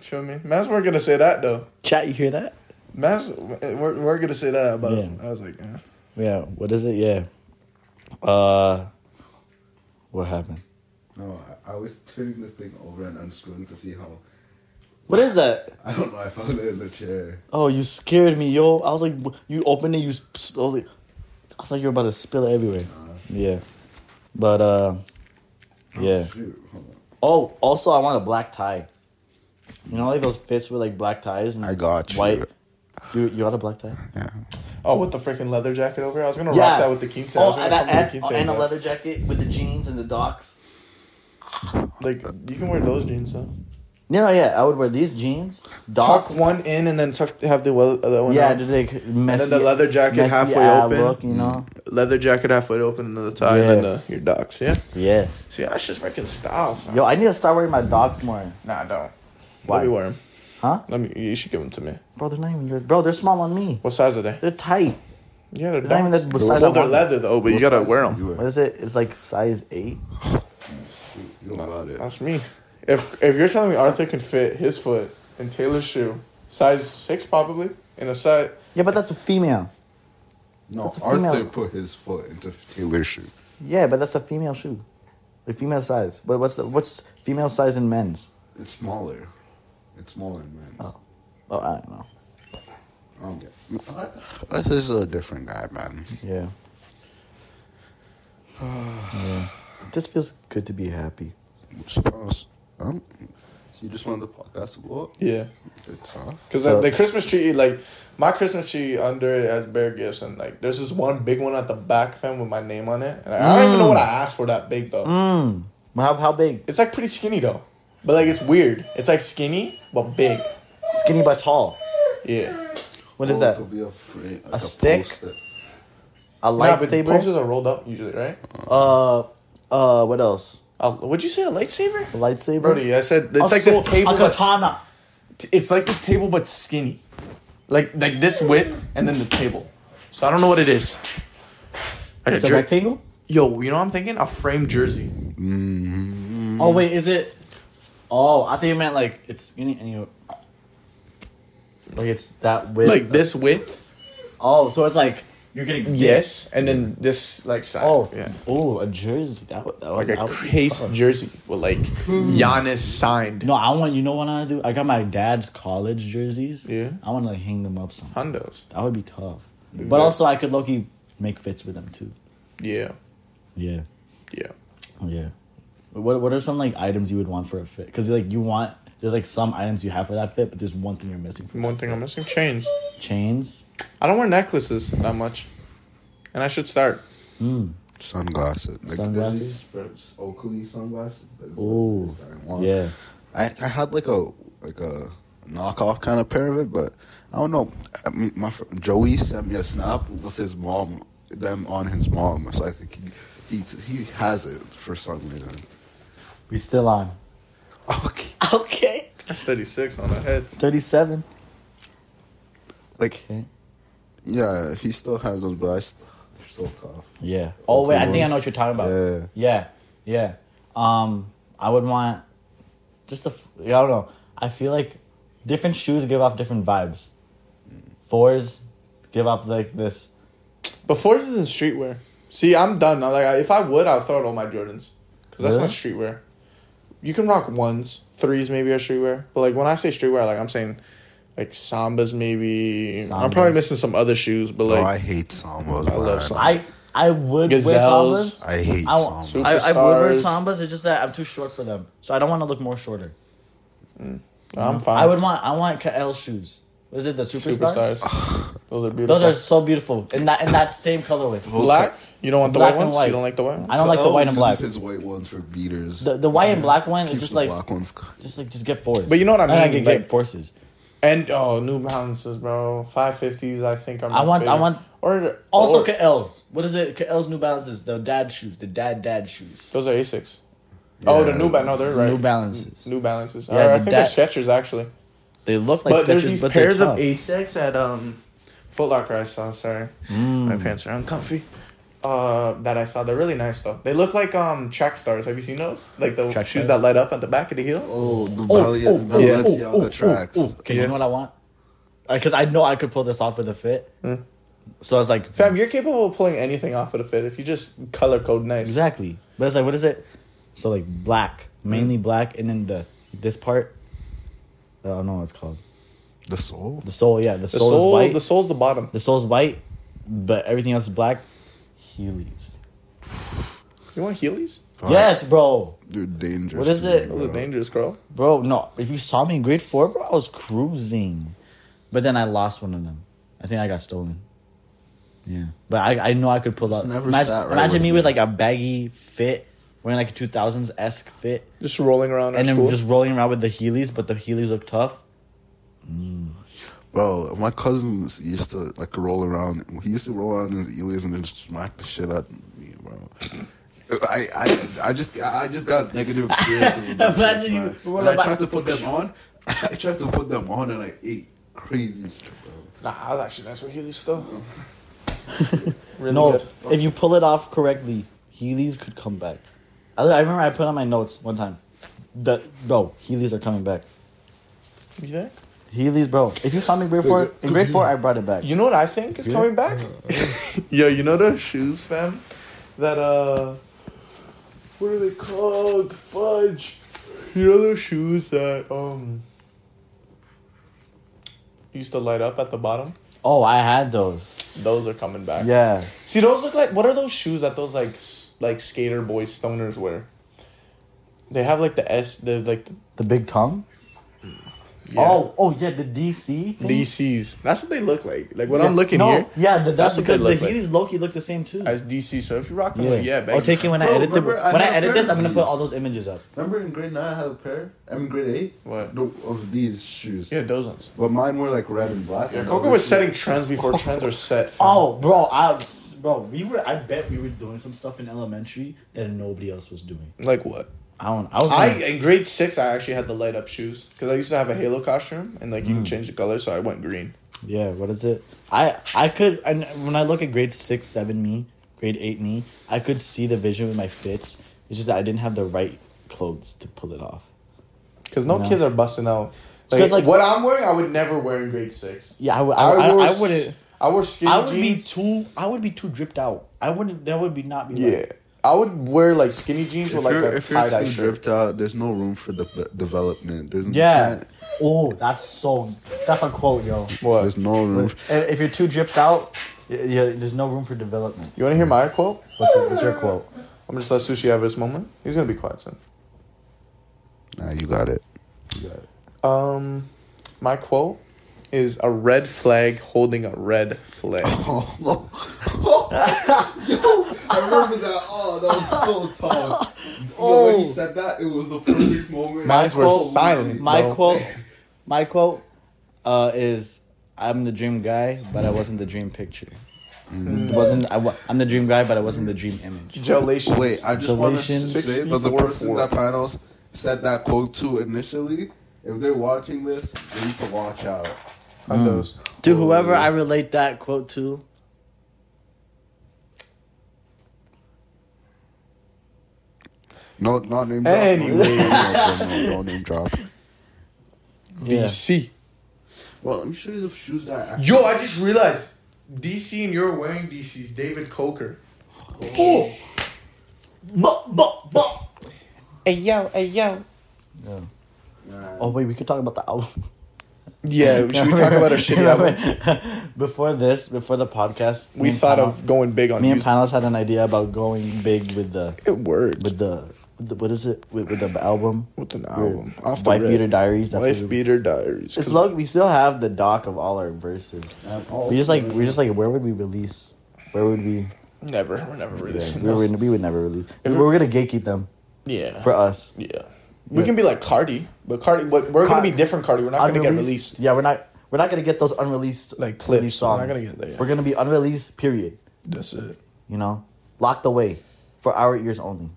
Show me? Man's we're gonna say that though. chat, you hear that? Man's we're, we're gonna say that about. Yeah. I was like, eh. Yeah. What is it? Yeah. Uh, what happened? No, I, I was turning this thing over and unscrewing to see how. What is that? I don't know. I found it in the chair. Oh, you scared me, yo. I was like, you opened it, you. sp- I was like, I thought you were about to spill it everywhere. Yeah, but uh, yeah. Oh, shoot. Hold on. Oh, also, I want a black tie. You know, like those fits with like black ties and I got you. white. You you got a black tie? Yeah. oh, with the freaking leather jacket over. I was gonna Yeah. rock that with the king size. I was Oh, and, come a, and, king size, and a leather jacket with the jeans and the Docs. Like you can wear those jeans though. You know, yeah, I would wear these jeans, Docs. Tuck one in and then tuck have the well, other one yeah, out. did they messy, the leather jacket halfway open. Look, you know. Mm. leather jacket halfway open and the tie and then the, your Docs. Yeah. Yeah. See, that's just freaking style. fam. Yo, I need to start wearing my Docs more. Nah, don't. Why? Let me wear them. Huh? Let me. You should give them to me. Bro, they're not even your. Bro, they're small on me. What size are they? They're tight. Yeah, they're They're not even dogs. that size I Well, they're leather though, but you gotta wear them. What is it? It's like size eight. You know about it. That's me. If if you're telling me Arthur can fit his foot in Taylor's shoe, size six probably, in a size. Yeah, but that's a female. No, That's a Arthur put his foot into Taylor's shoe. Yeah, but that's a female shoe. A female size. But what's the what's female size in men's? It's smaller. It's smaller in men's. Oh, oh I don't know. I don't get. Uh, this is a different guy, man. Yeah. yeah. It just feels good to be happy. Suppose. Um, so you just want the podcast to blow up? Yeah. It's tough. Because So- the, the Christmas tree, like my Christmas tree under it has bear gifts, and like there's this one big one at the back, fam, with my name on it. And I don't even know what I asked for that big though. Mm. How how big? It's like pretty skinny though, but like it's weird. It's like skinny but big. Skinny but tall. Yeah. What is Or it that? Be a, frame, like A stick? post-it. A Nah, but lightsaber? posters are rolled up usually, right? uh, uh, what else? Uh, would you say a lightsaber? A lightsaber? Brody, I said it's A like this table. A that's- katana. It's like this table but skinny, like like this width and then the table. So I don't know what it is. Like It's a a jer- rectangle. Yo, you know what I'm thinking? A framed jersey. Oh wait, is it? Oh, I think you meant like it's any any. Like it's that width. Like this width. Oh, so it's like you're getting Yes, and then this like side. Oh, yeah. Oh, a jersey. That would, that would, Like that a would case oh. jersey with like hmm. Giannis signed. No, I want. You know what I want to do? I got my dad's college jerseys. Yeah. I want to like hang them up some. Hondos. That would be tough. But also, I could Loki make fits with them too. Yeah. Yeah. Yeah. Yeah. What What are some like items you would want for a fit? Because like you want there's like some items you have for that fit, but there's one thing you're missing. For One thing I'm missing chains. chains. I don't wear necklaces that much, and I should start. Mm. Sunglasses. Like, Sunglasses? these Oakley sunglasses. Like, Ooh. that I want. Yeah. I, I had like a like a knockoff kind of pair of it, but I don't know. I mean, my fr- Joey sent me a snap with his mom, them on his mom. So I think he he, he has it for some reason. We still on. Okay, Okay. That's 36 on the head. Thirty seven. like Okay. Yeah, he still has those, but I st- they're so tough. Yeah. Oh wait, I think I know what you're talking about. Yeah. Yeah. Yeah. Um, I would want just a. f- I don't know. I feel like different shoes give off different vibes. Fours give off like this. But fours is in streetwear. See, I'm done. now. Like, if I would, I'd throw it on my Jordans. Because that's not streetwear. You can rock ones. Threes maybe are streetwear. But, like, when I say streetwear, like, I'm saying, like, Sambas maybe. I'm probably missing some other shoes, but, oh, I hate sambas. I love sambas. I I would Gazelles. wear sambas. I hate I, sambas. I, I would wear sambas. It's just that I'm too short for them, so I don't want to look more shorter. Mm. I'm mm. fine. I would want I want KL shoes. What is it the superstars? Superstars. Those are beautiful. Those are so beautiful in that in that same colorway. Black? You don't want the Black white and ones? white. You don't like the white ones? I don't like the Oh, white and black. uses his white ones for beaters. The the white and black one is just the like black ones. just like just get forces. But you know what I I mean, get, like- get forces. And, oh, New Balances, bro. 550s, I think are my I want I want Or, also or, KL's. What is it? KL's New Balances. The dad shoes. The dad dad shoes. Those are Asics. Oh, the New Balance. No, they're right. New Balances. New Balances. Yeah, Or I think da- they're Skechers, actually. They look like but there's Skechers, these but pairs of. Asics at um, Foot Locker. I saw. Sorry, my Mm. pants are uncomfy. Uh, that I saw. They're really nice though. They look like um track stars. Have you seen those? Like the Track shoes stars? that light up at the back of the heel. Oh, the Oh, Bali- oh, oh, yeah. Balenciaga oh, oh, tracks. oh, Okay, Yeah. you know what I want? Because I know I could pull this off with a fit. Hmm. So I was like, Fam, you're capable of pulling anything off with a fit if you just color code nice. exactly. But it's like, what is it? So like black, mainly black, and then the this part. I don't know what it's called. The soul? The sole, yeah, the, The sole, sole, is white. the sole's the bottom. The sole's white, but everything else is black. Heelys. You want Heelys? Yes, bro. They're dangerous. What is to it? me, Those are bro. dangerous, girl. Bro, no. If you saw me in grade four, bro, I was cruising. But then I lost one of them. I think I got stolen. Yeah. But I, I know I could pull Just up. never Imagine, sat right imagine with me me. with like a baggy fit, wearing like a 2000s esque fit, Just rolling around and our then school. just rolling around with the Heelys, but the Heelys look tough. Mm. Bro, my cousins used to like roll around. He used to roll around in his Heelys and then just smack the shit out of me, bro. I, I, I just I just got negative experiences with them Imagine shits, you man. And I tried to put them on. I tried to put them on and I ate crazy shit, bro. Nah, I was actually nice with Heelys still. really no, good. if you pull it off correctly, Heelys could come back. I, I remember I put on my notes one time. that bro, Heelys are coming back. You think? Heelys, bro. If you saw me in grade four, in grade four, I brought it back. You know what I think is coming back? Yo, you know those shoes, fam? That, uh. What are they called? Fudge. You know those shoes that, um. Used to light up at the bottom? Oh, I had those. Those are coming back. Yeah. See, those look like. What are those shoes that those, like, like skater boys, stoners wear? They have, like, the S, the, like, the. The big tongue? Yeah. Oh, oh yeah, the DC. Thing? DCs. That's what they look like. Like, when Yeah. I'm looking no, here, Yeah, the, that's that's what they because the look like. Loki look the same too. as DC. So if you rock them, yeah. like, yeah, I'll baby. take it when I edit the, remember I when I edit this. I'm gonna put all those images up. Remember in grade nine I had a pair? I mean grade eight? What? No, of these shoes. Yeah, those ones. But mine were like red and black. Yeah, and Coco was others- setting trends before trends were set. fam. Oh, bro, I bro, we were. I bet we were doing some stuff in elementary that nobody else was doing. Like what? I don't. I was. I in grade six, I actually had the light up shoes because I used to have a Halo costume and like you can mm. change the color, so I went green. yeah. What is it? I I could. And when I look at grade six, seven me, grade eight me, I could see the vision with my fits. It's just that I didn't have the right clothes to pull it off. Because no No. kids are busting out. Like, like- what I'm wearing, I would never wear in grade six. Yeah, I, would- I, I, wore I s- wouldn't. I wore skinny I would jeans. be too. I would be too dripped out. I wouldn't. That would be not be. yeah, Right. I would wear like skinny jeans If with like a if tie dye shirt. dripped out, there's no room for de- development. There's Yeah. can't- Oh, that's so. That's a quote, yo. What? There's no room. If, if you're too dripped out, y- yeah, there's no room for development. You want to hear my quote? What's your, what's your quote? I'm just let Sushi have his moment. He's gonna be quiet soon. Nah, you got it. you got it. Um, my quote is a red flag holding a red flag. Oh no! Yo, I remember that. Oh, that was so tough. Oh, when he said that, it was the perfect moment. Mines were quote- silent. My bro. quote, my quote, uh, is I'm the dream guy, but I wasn't the dream picture. It wasn't I, I'm the dream guy, but I wasn't the dream image. Gelations. Wait, I just want to say that the 64 person that Panos said that quote to initially, if they're watching this, they need to watch out. On mm. those. To whoever I relate that quote to, No, not name drop. Anyways. no, name drop. yeah. DC. Well, let me show you the shoes that. I Yo, I just realized DC and you're wearing DC's David Coker. Oh. But, but, but. Hey yo, hey yo. Oh wait, we could talk about the album. Yeah, should we talk about our shitty album? before this, before the podcast, We thought Panos- of going big on Me and music. Panos had an idea about going big with the It worked with the, with the what is it with, with the album? with an album. Off the Wife rip. Beater Diaries. That's Wife what we, Beater Diaries. It's low. We still have the doc of all our verses. We just like we just like where would we release? Where would we? Never, we're never releasing we, those. would, we would never release. If We we're gonna gatekeep them Yeah, for us. yeah. We can be like Carti, but Carti, but we're Car- gonna be different. Carti, we're not gonna get released. Yeah, we're not. We're not gonna get those unreleased Like clips. released We're not gonna get there. We're gonna be unreleased. Period. That's it. You know, locked away for our ears only.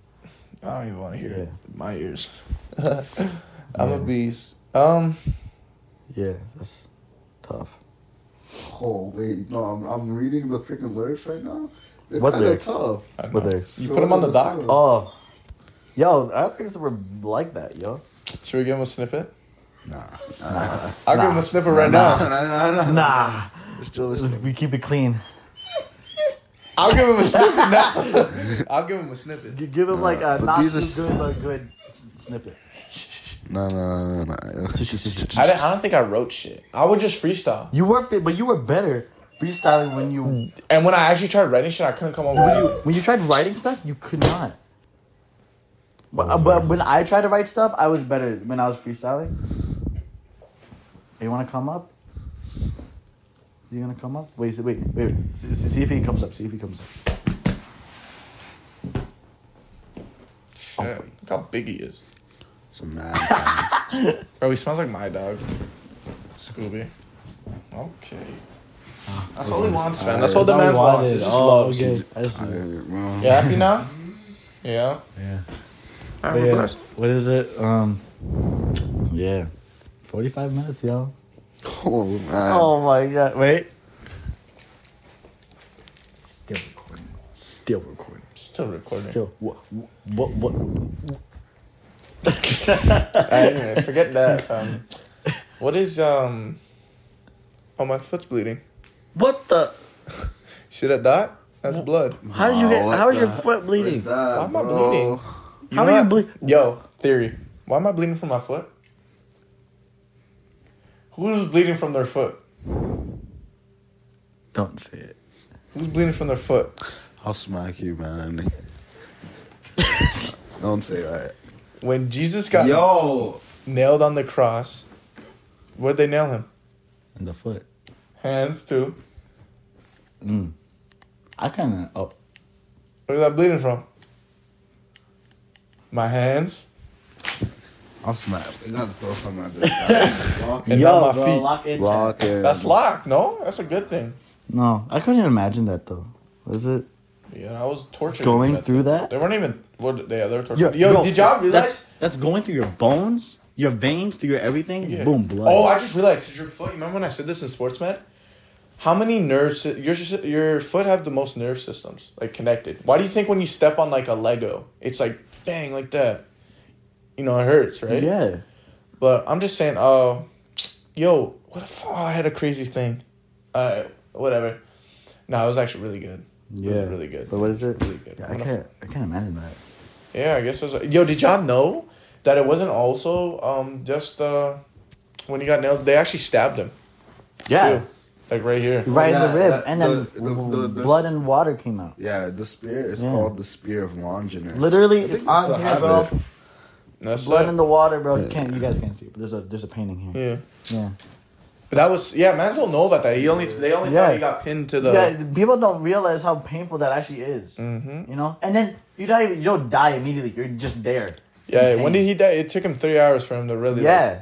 I don't even want to hear it. My ears. I'm a beast. Um, Yeah, that's tough. Oh wait, no, I'm, I'm reading the freaking lyrics right now. They're What kinda lyrics? tough. What know. lyrics? You put them on the doc. Oh, yo, I don't think it's ever like that, yo. Should we give him a snippet? Nah, I'll give him a snippet right now. nah, nah, nah. Nah, Let's chill, let's- we keep it clean. I'll give him a snippet now. I'll give him a snippet. G- Give him like a not these too s- good but good s- snippet. Nah, nah, nah, nah. I, I don't think I wrote shit. I would just freestyle. You were fit, but you were better freestyling when you And when I actually tried writing shit, I couldn't come up with it. when you tried writing stuff. You could not. But, uh, but when I tried to write stuff, I was better when I was freestyling. You want to come up? You gonna come up? Wait, wait, wait, wait. See, see see if he comes up. See if he comes up. Shit. Look how big he is. So mad. Bro, he smells like my dog. Scooby. Okay. That's all he wants, man. That's all the man wants. It's just love. I see. Well, You happy now? Yeah. Yeah. I'm yeah, blessed. what is it? Um. Yeah. Forty-five minutes, yo. Oh man. Oh my god! Wait. Still recording. Still recording. Still recording. Still. What? What? What? Anyway, forget that. fam. what is um? Oh, my foot's bleeding. What the? See that dot? That's blood. How did you get? How is your foot bleeding? That, Why am I bro? Bleeding? How know are you what? ble- Yo, theory. Why am I bleeding from my foot? Who's bleeding from their foot? Don't say it. Who's bleeding from their foot? I'll smack you, man. Don't say that. When Jesus got Yo. nailed on the cross, where'd they nail him? In the foot. Hands too. Mm. I kind of. Oh. Where's that bleeding from? My hands. I'll smack. You gotta throw something at this guy. Lock And Yo, not my bro, feet. lock in. Lock in. That's locked, no? That's a good thing. No, I couldn't even imagine that though. Was it Yeah, I was tortured. going That- through that? They weren't even. What? They, they were tortured. Yo, did y'all realize? That's, that's going through your bones, your veins, through your everything. Yeah. Boom, blood. Oh, I just realized your foot. You remember when I said this in sports med? How many nerves? Your your foot have the most nerve systems like connected. Why do you think when you step on like a Lego, it's like bang like that? You know it hurts, right? yeah. But I'm just saying. Uh, yo, what if oh, I had a crazy thing? Uh, whatever. No, it was actually really good. Yeah, was really good. But what is it? Really good. Yeah, I can't. I can't imagine that. Yeah, I guess it was. Yo, did y'all know that it wasn't also um just uh when he got nailed? They actually stabbed him. Yeah, too. Like right here. right in Yeah, the rib, that- and then the- the- the- the- blood and water came out. Yeah, the spear is Yeah. called the spear of Longinus. Literally, it's on here, have bro. That's Blood it. in the water, bro. You can't. You guys can't see, but there's a there's a painting here. Yeah, Yeah. but that was yeah. Man, don't know about that. He only they only Yeah. thought he got pinned to the. Yeah, people don't realize how painful that actually is. Mhm. You know, and then you don't even, you don't die immediately. You're just there. Yeah, when did he die? It took him three hours for him to really. like- Yeah,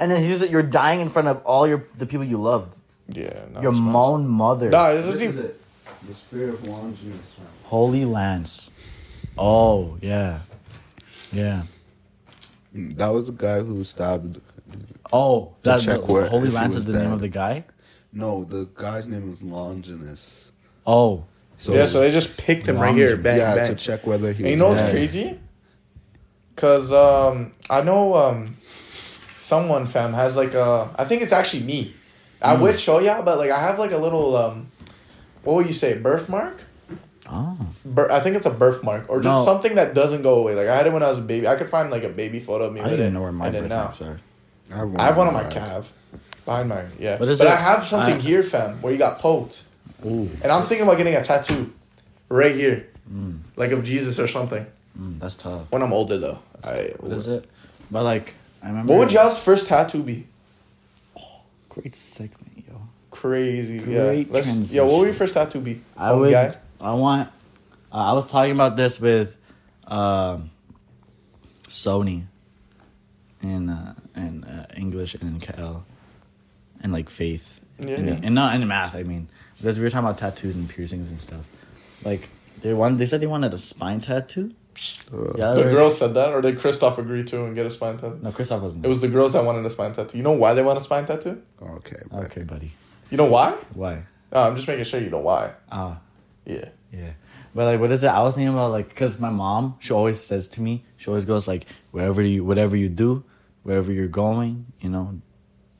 and then here's it. You're dying in front of all your the people you loved. Yeah. No, your it's messed. moan mother. Nah, this This is is it. The spirit of Longinus, man. Holy Lance. Oh yeah, yeah. Mm, That was the guy who stabbed. Oh, that check the, Holy Lance is the name of the guy. No, the guy's name is Longinus. Oh, So yeah, so they just picked him right here. Bang, yeah, bang. to check whether he And you was know what's crazy? Cause um, I know um, someone fam has like a. I think it's actually me. I Hmm. would show y'all, but like I have like a little um, what would you say, birthmark? oh, Bir- I think it's a birthmark or just No. something that doesn't go away. Like I had it when I was a baby. I could find like a baby photo of me I with don't it. even know where my and then now. birthmarks are. I have one, I have one on on my back. calf, behind my yeah. What is but it? I have something I- here, fam, where you got poked, Ooh, and I'm thinking about getting a tattoo, right here, like of Jesus or something. mm, that's tough. When I'm older, though, I. What is it? But like, I remember. What would y'all's first tattoo be? Great segment, yo. Crazy, Great yeah. Let's, yeah, what would your first tattoo be? I would. guy? I want. Uh, I was talking about this with, um, Sony. In uh, in uh, English and in Cal, and like faith, Yeah, and, yeah. and not in math. I mean, because we were talking about tattoos and piercings and stuff. Like they wanted, they said they wanted a spine tattoo, Yeah, The or- girls said that, or did Christoph agree to and get a spine tattoo? No, Christoph wasn't. It was the girls that wanted a spine tattoo. You know why they want a spine tattoo? Okay. but- okay, buddy. You know why? Why? Oh, I'm just making sure you know why. Ah, Yeah. yeah. But like, what is it? I was thinking about like, cause my mom, she always says to me, she always goes like, wherever you, whatever you do, wherever you're going, you know,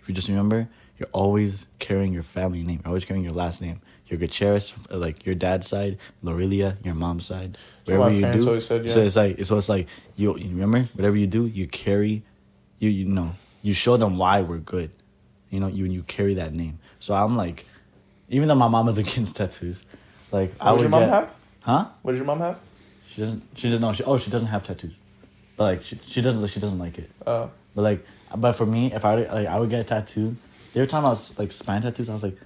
if you just remember, you're always carrying your family name. You're always carrying your last name. Your Gutierrez, like your dad's side, Lorelia, your mom's side. Whatever you do, said, so it's like so it's like you, you remember whatever you do, you carry, you you know, you show them why we're good. You know, you you carry that name. So I'm like, even though my mom is against tattoos, like I What would does your mom get, have? huh? What does your mom have? She doesn't. She doesn't know. She oh she doesn't have tattoos, but like she, she doesn't she doesn't like it. Uh, But like, but for me, if I like, I would get a tattoo. They were talking about like spine tattoos. I was like,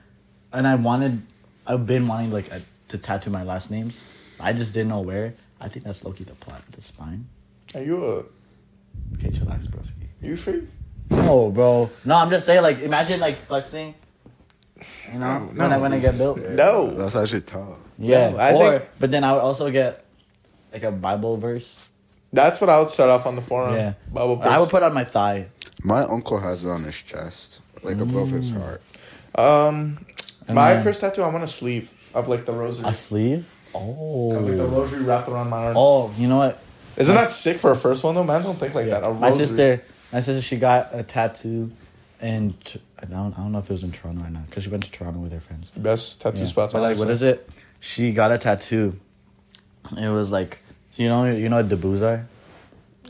and I wanted, I've been wanting like a, to tattoo my last name. I just didn't know where. I think that's Loki the plot, the spine. are you a Okay, chillax, broski. you freak? No, bro. No, I'm just saying. Like, imagine like flexing. You know, No, when I when I get built. No. That's actually tough. Yeah, No, I or think- but then I would also get like a Bible verse. That's what I would start off on the forum. Yeah. Bible verse. I would put on my thigh. My uncle has it on his chest, like above his heart. Um, And my then- first tattoo, I want a sleeve of like the rosary. A sleeve. Of, like the Oh. rosary wrapped around my arm. Oh, you know what? Isn't that sick for a first one though? Man, don't think like that. A My rosary. sister, my sister, she got a tattoo, and I don't, I don't know if it was in Toronto or not, because she went to Toronto with her friends. Best tattoo Yeah. spots. But like, what is it? She got a tattoo. It was like, you know, you know what debuts are?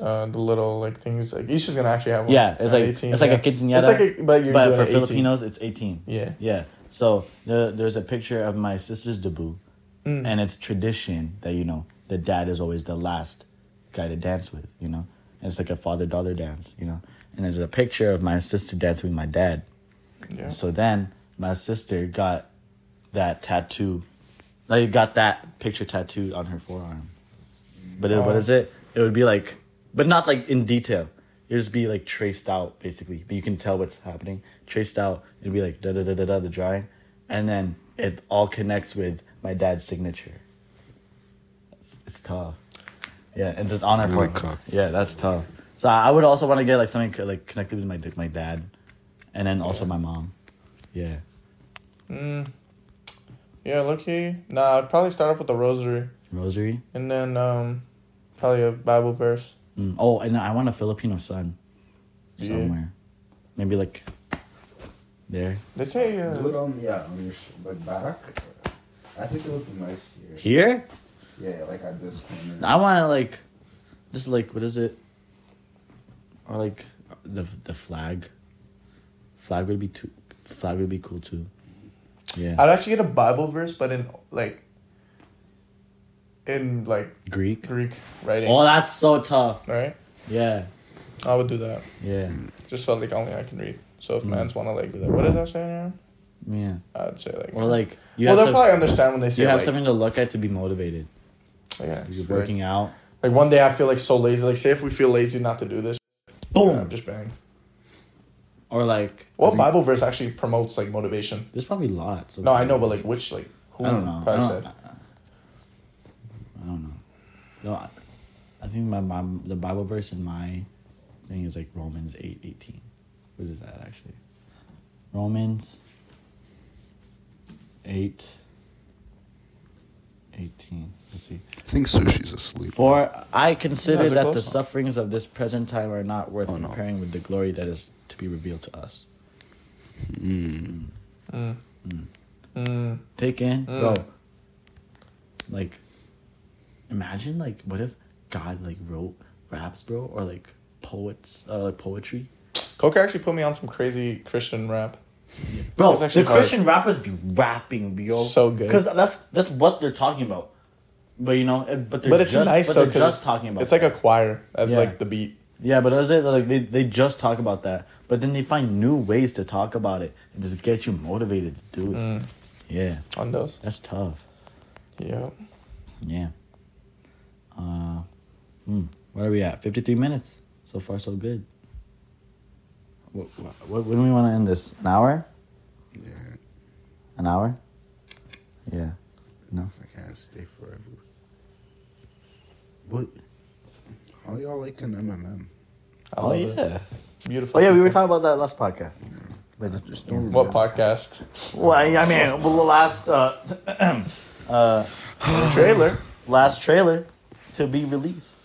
Uh, the little like things like Isha's gonna actually have one. Yeah, it's like it's like yeah. a quinceañera. It's like a, but but for 18. Filipinos, it's eighteen. Yeah. Yeah. So the, there's a picture of my sister's debut, Mm. and it's tradition that you know the dad is always the last guy to dance with. You know, and it's like a father daughter dance. You know, and there's a picture of my sister dancing with my dad. Yeah. So then my sister got that tattoo, like got that picture tattooed on her forearm. But it, Oh. is it? It would be like, but not like in detail. It would just be like traced out basically, but you can tell what's happening. Traced out. It'd be like da da da da da the drawing, and then it all connects with my dad's signature. It's, it's tough. Yeah, and just honor Really for cooked. Yeah, that's tough. So I I would also want to get like something like connected with my my dad, and then also my mom. Yeah. Mm. Yeah, lucky. Nah, I'd probably start off with the rosary, Rosary. and then um, probably a Bible verse. Mm. Oh, and I want a Filipino sun Yeah. somewhere. Maybe like there. They say uh, Do it on yeah on your sh- like back. I think it would be nice here. Here? Yeah, like at this corner. I want to like, just like what is it? Or like the the flag. Flag would be too. Flag would be cool too. Yeah. I'd actually get a Bible verse, but in like in like Greek. Greek writing. Oh, that's so tough. right? Yeah. I would do that. Yeah. Just felt like only I can read. So if Mm. mans want to like like, what does that say? Aaron? Yeah. I'd say like, Or like you well, have they'll some, probably understand when they say you have like, something to look at to be motivated. yeah, You're working Like, out. like one day I feel like so lazy. Like say if we feel lazy not to do this, Boom. yeah, just bang. Or like What Bible verse actually promotes like motivation? there's probably lots. of- No, I know, but like which like who I don't know. I don't, said I don't know. No, I, I think my, my the Bible verse in my thing is like Romans eight eighteen. What is that actually? Romans eight eighteen. Let's see. I think sushi's asleep. For I consider that the close. sufferings of this present time are not worth Oh, no. comparing with the glory that is to be revealed to us. Mm. Mm. Mm. Take in, Mm. bro. Like, imagine like what if God like wrote raps, bro, or like poets, uh, like poetry, Coca actually put me on some crazy Christian rap. bro. Actually The hard. Christian rappers be rapping, bro. So good. because that's that's what they're talking about. But you know, but they're But it's just, nice but though they're just talking about. it's like a choir as Yeah. like the beat. Yeah, but is it like they, they just talk about that, but then they find new ways to talk about it and just get you motivated to do it. Mm. Yeah, On those. that's tough. Yeah. Yeah. Uh, hmm. Where are we at? Fifty three minutes. So far, so good. What, what, when do we want to end this? An hour? Yeah, An hour? Yeah. No. I can't stay forever. What? How y'all like an MMM? I Oh love it. yeah. Beautiful. Oh yeah, we were talking about that last podcast. But just, Just don't What podcast? well, I, I mean, well, the last uh, uh, Trailer. last trailer to be released.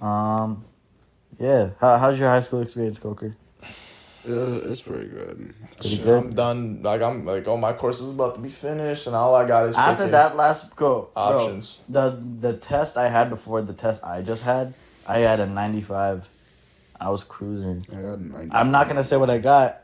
Um, yeah. How, how's your high school experience, Coker? Yeah, it's pretty good. Pretty Shit, good. I'm done. Like I'm like, oh, my course is about to be finished, and all I got is After that last go bro, options. the the test I had before the test I just had, I had a ninety five. I was cruising. I got 90. I'm not gonna say what I got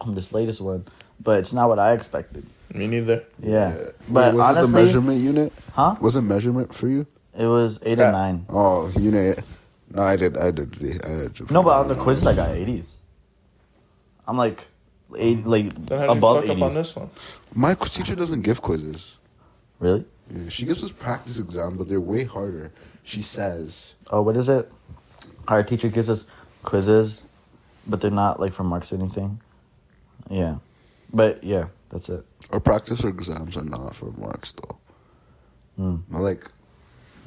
on this latest one, but it's not what I expected. Me neither. Yeah, Wait, but was it the honestly, measurement unit? huh? Was it measurement for you? It was eight Yeah. or nine. Oh, unit. No, I did. I did. I did No, but on the quizzes I got eighties. I'm like eight, like Then how'd above fuck up on this one? My teacher doesn't give quizzes. Really? Yeah, she gives us practice exam, but they're way harder. She says. Oh, what is it? Our teacher gives us quizzes, but they're not like for marks or anything. Yeah, but yeah, that's it. Our practice or exams are not for marks though. Mm. I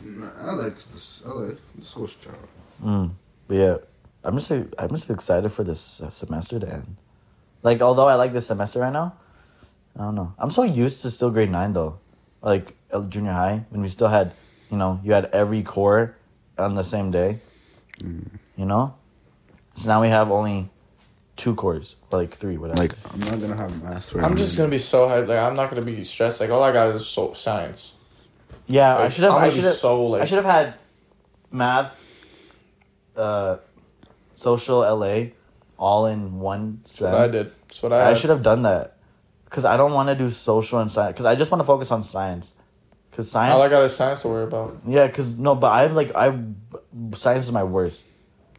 like. I like this. I like this whole job. Mm. But yeah, I'm just I'm just excited for this uh, semester to end. Like, although I like this semester right now, I don't know. I'm so used to still grade nine though, like junior high when we still had, you know, you had every core on the same day. You know, so now we have only two cores, like three, whatever. Like I'm not gonna have math for. I'm just gonna be so hyped. Like I'm not gonna be stressed. Like all I got is so science. Yeah, I should have. I should have. so, like- I should have had math, uh, social LA, all in one what I did. That's what I. I should have done that because I don't want to do social and science because I just want to focus on science. Because science, All I got is science to worry about. yeah. Because no, but I'm like I, science is my worst.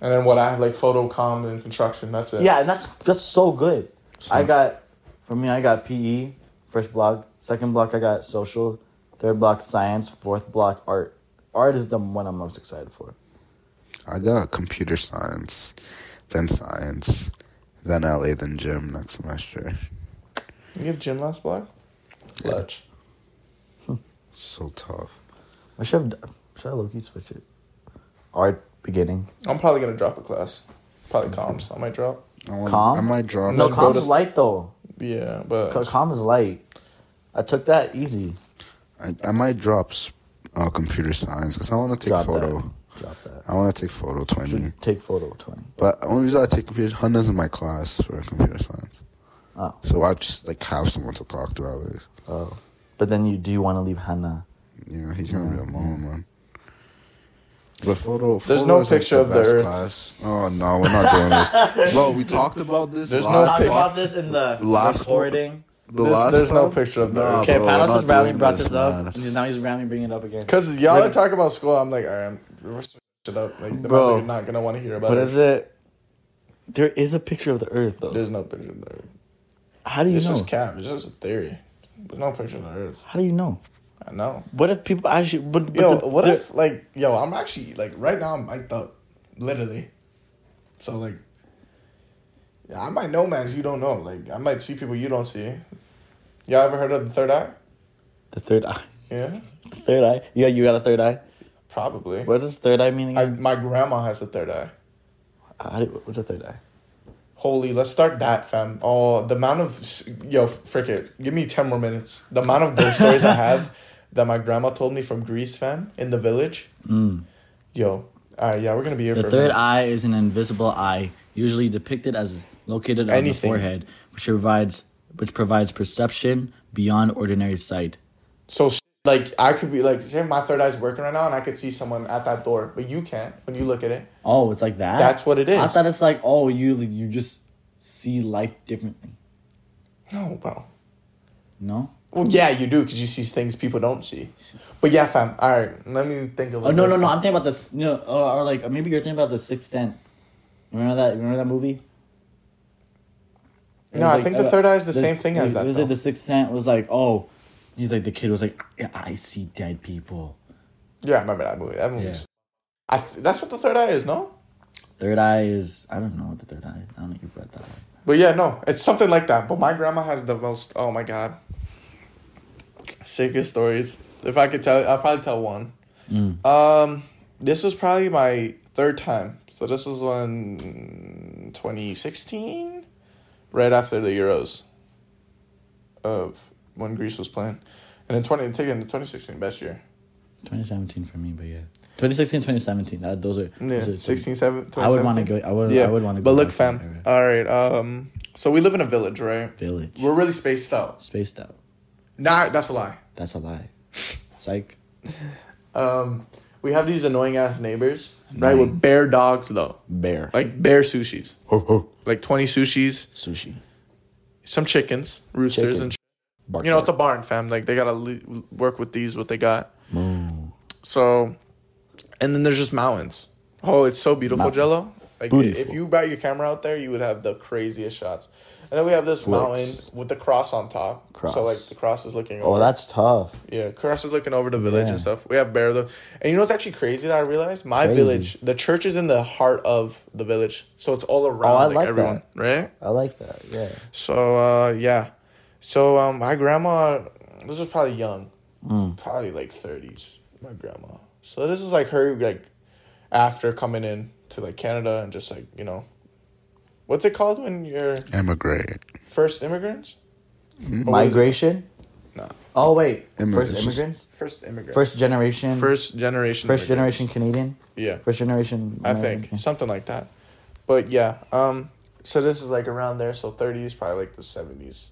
And then what I have like photo com and construction. That's it. Yeah, and that's that's so good. I got, for me, I got PE first block. Second block, I got social. Third block, science. Fourth block, art. Art is the one I'm most excited for. I got computer science, then science, then LA, then gym next semester. You get gym last block. Clutch. So tough. I should have. Should I low key switch it? Art beginning. I'm probably gonna drop a class. Probably comms. I might drop. I, want, Calm? I might drop. No, comms is light though. Yeah, but Co- Comm is light. I took that easy. I, I might drop uh, computer science because I want to take Drop photo. that. Drop that. I want to take photo twenty. Take photo twenty. But the only reason I take computer Hunter's in my class for computer science. Oh, So I just like have someone to talk to always. oh. But then you do you want to leave Hannah? You know, he's gonna be alone, man. But photo, There's photo no is, like, picture of the best Earth. Class. Oh no, we're not doing this. Bro, we talked about this There's no last. Talk pic- about this in the Last recording. The There's- last there's no picture of the Nah, Earth. Okay, bro, we're Panos not has randomly brought this, this up. man. and Now he's randomly bringing it up again. because y'all are talking about school, I'm like, all right, we're switching it up. Like the Bro. are not gonna want to hear about What it. is it? There is a picture of the Earth though. There's no picture of the Earth. How do you It's know? just cap. It's just a theory. There's no picture of the Earth. How do you know? I know. What if people actually? But, but Yo, the- what if like yo? I'm actually like right now. I'm mic'd up, literally. So like, yeah, I might know mans you don't know. Like I might see people you don't see. Y'all ever heard of the third eye? the third eye? Yeah, The third eye? Yeah, you got a third eye. probably. What does third eye mean I, my grandma has the third eye. What's a third eye? Holy, let's start that, fam. Oh, the amount of yo, frick it. Give me ten more minutes. The amount of ghost stories I have that my grandma told me from Greece, fam, in the village. Mm. Yo, all right, yeah, we're gonna be here The for a third eye is an invisible eye, usually depicted as located on the forehead, which provides which provides perception beyond ordinary sight. So like I could be like, say my third eye's working right now, and I could see someone at that door, but you can't when you look at it. Oh, it's like that. That's what it is. I thought it's like oh, you you just see life differently. No, bro. No. Well, yeah, you do because you see things people don't see. But yeah, fam. All right, let me think of. Oh no no no! I'm thinking about this. You know, or, or like or maybe you're thinking about the Sixth Sense. Remember that? Remember that movie? It No, I like, think the third eye is the same thing as it that, Was though. it the Sixth Sense? Was like oh, he's like the kid was like "Yeah, I see dead people. Yeah, I remember that movie. That movie. Yeah. I th- that's what the third eye is, no? Third eye is I don't know what the third eye. I don't know. You brought that up. But yeah, no, it's something like that. But my grandma has the most. Oh my god, sickest stories. If I could tell, I'll probably tell one. Mm. Um, this was probably my third time. So this was when 2016, right after the Euros, of when Greece was playing, and then 20 taking the 2016 best year. 2017 for me, but yeah. 2016, 2017. That, those are. Yeah, those are 16, 7, I would want to go. I would. Yeah, I would want to. Go. But look, fam. All right. Um. So we live in a village, right? Village. We're really spaced out. Spaced out. Nah, that's a lie. That's a lie. Psych. Um, we have these annoying ass neighbors, right? Annoying. With bear dogs, though, Bear. like bear sushis, Ho ho. like twenty sushis, Sushi. some chickens, roosters, Chicken. and Bark, you know it's a bark. barn, fam. Like they gotta le- work with these what they got. Moo. So, and then there's just mountains. Oh, it's so beautiful, Mountain. Gelo. Like Beautiful. if you brought your camera out there, you would have the craziest shots. And then we have this Flicks. mountain with the cross on top. Cross. So like the cross is looking. Oh, over. that's tough. Yeah, Cross is looking over the village Yeah. and stuff. We have bear though, and you know what's actually crazy that I realized? My Crazy. village, the church is in the heart of the village, so it's all around Oh, I like, like everyone, right? I like that. Yeah. So uh, yeah, so um, my grandma, this was probably young, Mm. probably like thirties. My grandma. So this is like her like after coming in to like Canada and just like you know, what's it called when you're Emigrate. first immigrants? Or what is it? Migration. No, Oh wait. Immi- First immigrants. first immigrant. First generation. first generation. First immigrants. generation Canadian. Yeah. First generation. I think something like that. But yeah, um, so this is like around there. So thirties, probably like the seventies.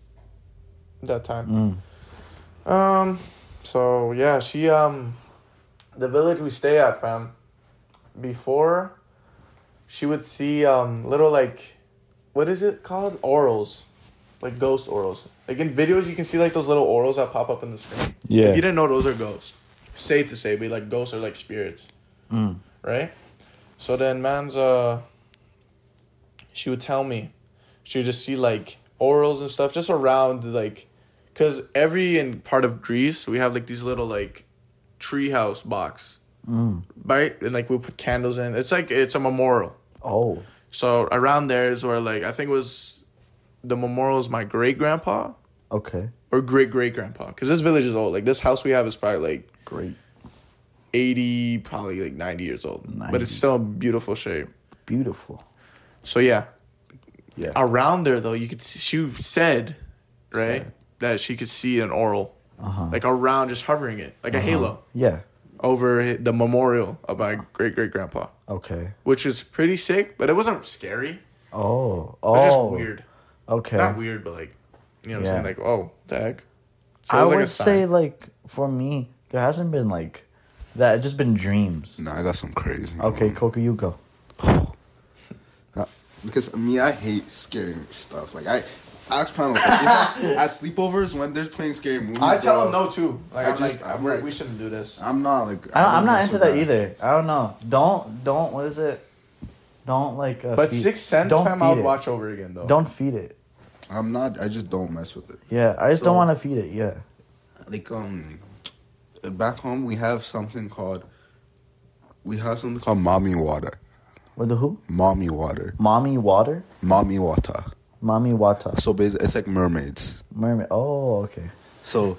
That time. Mm. Um, so yeah, she um, the village we stay at, fam. Before, she would see um little like, what is it called? Orals, like ghost orals. Like in videos, you can see like those little orals that pop up in the screen. Yeah. If you didn't know, those are ghosts. Safe to say, but like ghosts are like spirits Mm. right? So then man's uh she would tell me she would just see like orals and stuff just around like cuz every in part of Greece we have like these little like treehouse box. Mm. Right? And like we put candles in. It's like it's a memorial. Oh. So around there is where like I think it was the memorial is my great grandpa Okay. or great great grandpa cuz this village is old. Like this house we have is probably like Great. 80 probably like 90 years old. 90. But it's still in beautiful shape. Beautiful. So yeah, Yeah. around there though, you could see, she said, right, Said. that she could see an oral, Uh-huh. like around, just hovering it, like a halo Yeah. Over the memorial of my great great grandpa, Okay. which is pretty sick. But it wasn't scary. Oh. It Oh. was just oh. weird. Okay. Not weird, but like, you know what I'm Yeah. saying? Like, oh, the heck. So I was would like a say like for me, there hasn't been like that. It's just been dreams. Nah, I got some crazy. Okay, one. Coco, you go. Because me, I hate scary stuff. Like I, I ask Panos like, if I, at sleepovers when they're playing scary movies. I tell bro, them no too. Like, I I'm just- like, I'm we're- like- we shouldn't do this. I'm not like. I don't, I'm don't mess into with that either. I don't know. Don't don't what is it? Don't like. Uh, But feed- Sixth Sense, don't fam, feed I would it. watch over again though. Don't feed it. I'm not. I just don't mess with it. Yeah, I just So- don't want to feed it. Yeah. Like um, back home we have something called. We have something called mommy water. With the who? Mommy water. Mommy water. Mommy water. Mami Wata. So basically, it's like mermaids. Mermaid. Oh, okay. So,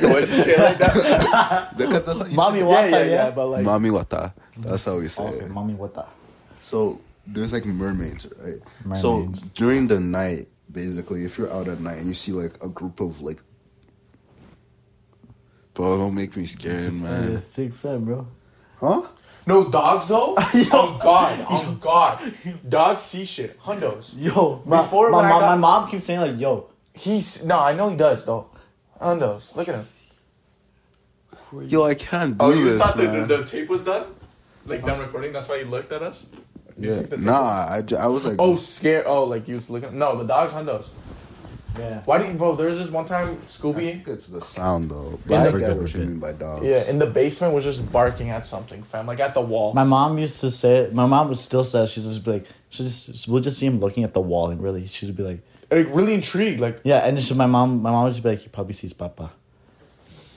Yo, why did you say like that? because that's how you Mommy say water. yeah, yeah, yeah. yeah, but like, mommy water. That's how we say Okay, it. Mami Wata. So there's like mermaids, right? So during the night, basically, if you're out at night and you see like a group of like, bro, don't make me scared, man. It's six cent, bro. Huh? No dogs though. oh God, oh God, dogs see shit. Hundos. Yo, my, Before my, when I mom, got- my mom keeps saying like, "Yo, He's no, I know he does though. Hundos. Look at him. Yo, I can't do Oh, you this, thought the, man. the, the tape was done? Like done recording? That's why you looked at us? You yeah, think the tape nah, I, ju- I was like, Oh, scared. Oh, like you was looking. No, the dog's hundos. Yeah, Why do you, bro? There was this one time I Scooby. think it's the sound though. Yeah, But I we're get what you mean by dogs. Yeah, in the basement was just barking at something, fam. Like at the wall. My mom used to say. My mom would still say she's just be like, she just we'll just see him looking at the wall and really she'd be like, like really intrigued. Like yeah, and then she, my mom, my mom would just be like, he probably sees Papa.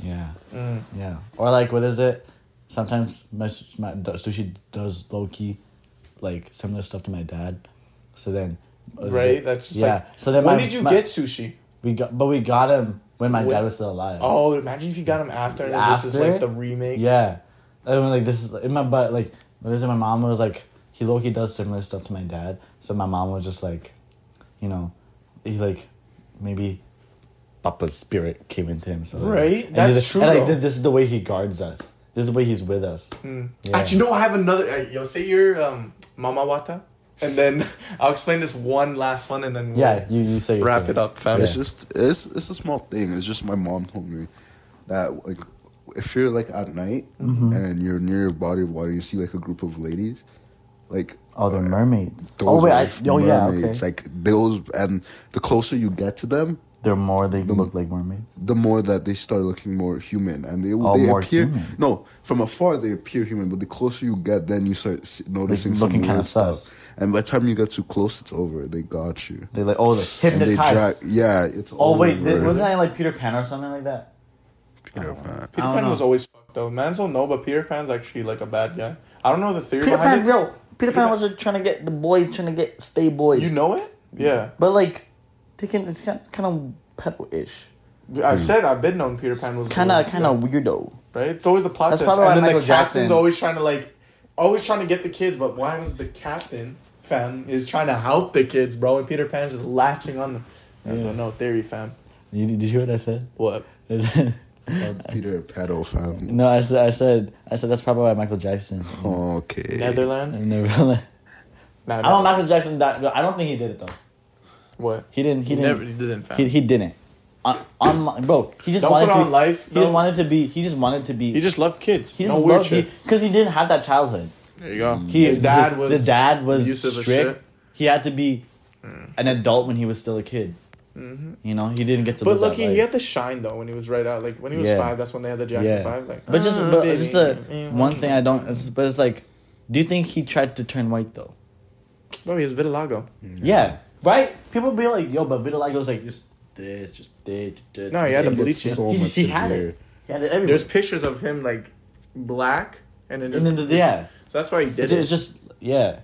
Yeah, mm. yeah, or like what is it? Sometimes my my sushi does low key, like similar stuff to my dad. So then, what is right. That's just yeah. like. so then, when my- did you my- get sushi? We got, but we got him when my When- dad was still alive. Oh, imagine if you got him after. and This is like the remake. Yeah, I mean, like this is in my but like what is it? My mom was like he low he does similar stuff to my dad. So my mom was just like, you know, he like maybe Papa's spirit came into him. So Right, and that's this- true, And like this, this is the way he guards us. This is the way he's with us. Mm. Yeah. Actually, no, I have another. Uh, yo, say your um, Mama Wata, and then I'll explain this one last one, and then we'll Yeah, you, you say wrap thing. it up, fam. It's just it's it's a small thing. It's just my mom told me that like if you're like at night Mm-hmm. and you're near a body of water, you see like a group of ladies, like Oh, they're mermaids. those Oh wait, are I, oh yeah, mermaids. okay. Like those, and the closer you get to them, They're more. They look like mermaids. the more that they start looking more human, and they Oh, they more appear. human. No, from afar they appear human, but the closer you get, then you start noticing Like, some looking kinda weird stuff. sus. And by the time you get too close, it's over. They got you, They like oh, they and they hypnotized. drag. Yeah, it's. Oh wait, over. th- wasn't that like Peter Pan or something like that? Peter Pan. Peter Pan know. was always fucked though. Mans don't know, but Peter Pan's actually like a bad guy. I don't know the theory Peter behind Pan, it. yo, Peter Pan was like, trying to get the boys, trying to get stay boys. You know it? Yeah. but like, they can. It's kind kind of pedo-ish, I hmm. said I've been known Peter Pan was kind of kind of weirdo. right. It's always the plot That's twist, probably why and then Michael the captain's Jackson- always trying to like, always trying to get the kids. But why was the captain fam is trying to help the kids, bro? And Peter Pan's just latching on them. That's Yeah. a no theory, fam. You, did you hear what I said? What? Uh, Peter pedo fam. no, I said, I said, I said that's probably why Michael Jackson. Okay. Netherlands? Never. Nah, I don't. Michael Jackson. Died, I don't think he did it though. What? He didn't. He, He, didn't. never he didn't, fam. He, he didn't. On, on my, bro, he just Don't wanted put to. on life, He no. just wanted to be. He just wanted to be. He just loved kids. He just no weird loved shit. because he, didn't have that childhood. There you go. He, His dad the- was the dad was abusive as strict. shit. He had to be an adult when he was still a kid. You know, he didn't get to. Mm-hmm. But live look, that he, he had to shine though when he was right out. Like when he was Yeah. five, that's when they had the Jackson Yeah. Five. Like, But just, "Ah, but baby, just the eh, one mm." thing I don't. It's, but it's like, do you think he tried to turn white though? Bro, he has vitiligo. Yeah, right. People be like, "Yo, but vitiligo's like just this, just this." this. No, he had to It bleach it. so he, much he had severe. it. He had it everywhere. There's pictures of him like black, and then just, and then the, yeah, so that's why he did it's, it. it's just yeah.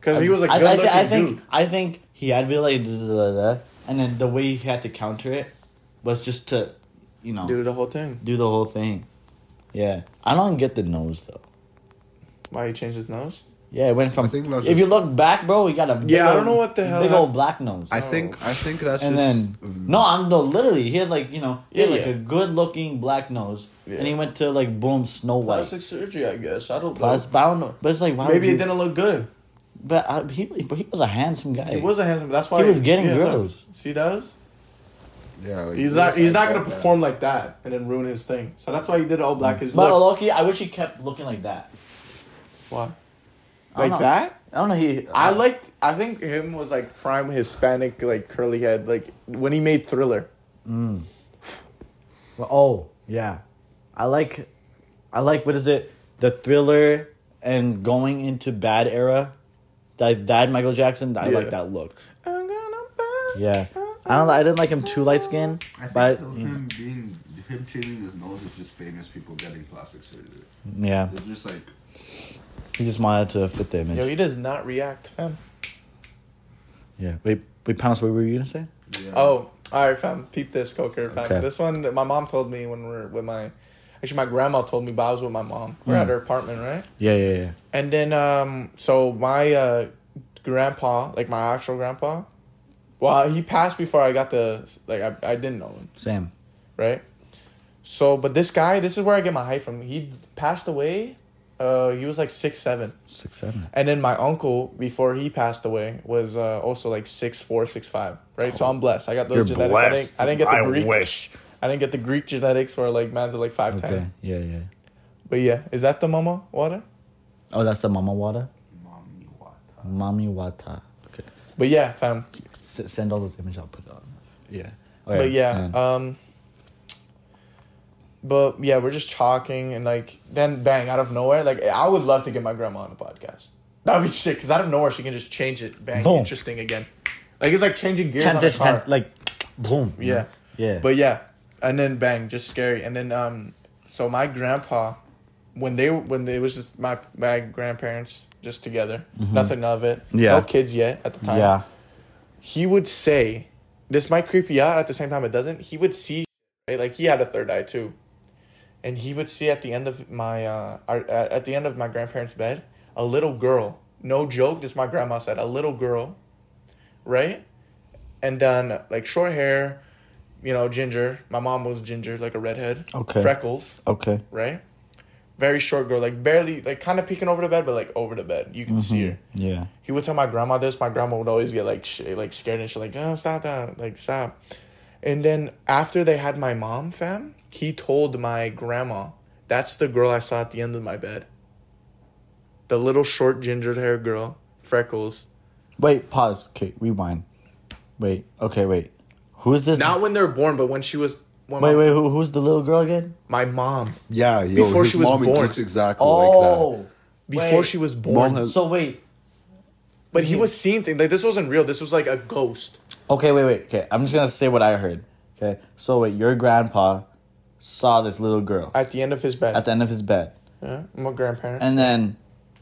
Because he was a good I, thi- I think dude. I think he had vitiligo, da, da, da, da, and then the way he had to counter it was just to, you know, Do the whole thing. do the whole thing. Yeah, I don't get the nose though. Why he changed his nose? Yeah, it went from. I think that's if you look back, bro, he got a big Yeah, I don't know what the hell big hap- old black nose. I think I think that's and just then no, I'm no literally he had like you know he had Yeah, like yeah. a good looking black nose, Yeah. and he went to like boom Snow White. Plastic surgery, I guess. I don't Plas- but I don't know, but it's like why Maybe would it didn't look good. But uh, he, but he was a handsome guy. He was a handsome. That's why He was getting yeah, look. girls. See, does yeah. Like, he's not. He's not gonna perform like that and then ruin his thing. So that's why he did all black. His But look. Loki, I wish he kept looking like that. Why? I don't Like know. that? I don't know. He. I uh, like. I think him was like prime Hispanic, like curly head, like when he made Thriller. Mm. Well, oh yeah, I like, I like what is it? The thriller and going into bad era, that that Michael Jackson. I Yeah. like that look. I'm gonna Yeah, I don't. I didn't like him too light skinned, but mm. him being him changing his nose is just famous people getting plastic surgery. yeah, It's just like he just wanted to fit the image. Yo, he does not react, fam. yeah. Wait, wait, Panos, what were you gonna say? yeah. Oh, all right, fam. Peep this, Coker, fam. Okay. This one, my mom told me when we were with my. Actually, my grandma told me, but I was with my mom. We're at Mm. her apartment, right? Yeah, yeah, yeah. And then, um, so my uh, grandpa, like my actual grandpa, well, he passed before I got the like. I, I didn't know him, Same. right? So, but this guy, this is where I get my height from. He passed away. Uh, he was like six seven, Six seven. and then my uncle before he passed away was uh, also like six four, six five, right? So I'm blessed. I got those genetics. I didn't, I didn't get the Greek. wish. I didn't get the Greek genetics where like man's at like five ten. Okay. Yeah, yeah. But yeah, is that the mama water? Oh, that's the mama water. Mommy, what? Mommy wata. Okay. But yeah, fam. S- send all those images. I'll put it on. Yeah. but yeah, and- um but yeah, we're just talking and like then bang out of nowhere, like I would love to get my grandma on the podcast. That'd be sick because out of nowhere she can just change it, bang, Boom. interesting again. Like it's like changing gears transition, on a car. like, boom. Yeah. Yeah. But yeah, and then bang, just scary. And then um, so my grandpa, when they when they, it was just my my grandparents just together, nothing of it, Mm-hmm. Yeah. no kids yet at the time. yeah. he would say, this might creep you out. At the same time, it doesn't. He would see, right? Like he had a third eye too, and he would see at the end of my uh our, at the end of my grandparents' bed a little girl. No joke, this my grandma said a little girl, right? And then like short hair, you know, ginger. My mom was ginger, like a redhead. Okay. Freckles, Okay. right? Very short girl, like barely, like kind of peeking over the bed, but like over the bed, you can see her. Yeah. He would tell my grandma this. My grandma would always get like sh- like scared and shit, like oh stop that, like stop. And then after they had my mom, fam, he told my grandma, "That's the girl I saw at the end of my bed. The little short ginger hair girl, freckles. Wait. Pause. Okay. Rewind. Wait. Okay. Wait. Who is this? Not when they're born, but when she was. When Wait. my, Wait. Who, who's the little girl again? My mom. Yeah, yo, Before his she was born. exactly Oh. like Before Wait. she was born. Has So wait. but he was seeing things like this wasn't real. This was like a ghost. Okay. Wait. Wait. Okay. I'm just gonna say what I heard. Okay. So wait. Your grandpa saw this little girl At the end of his bed. at the end of his bed, yeah, my grandparents. and then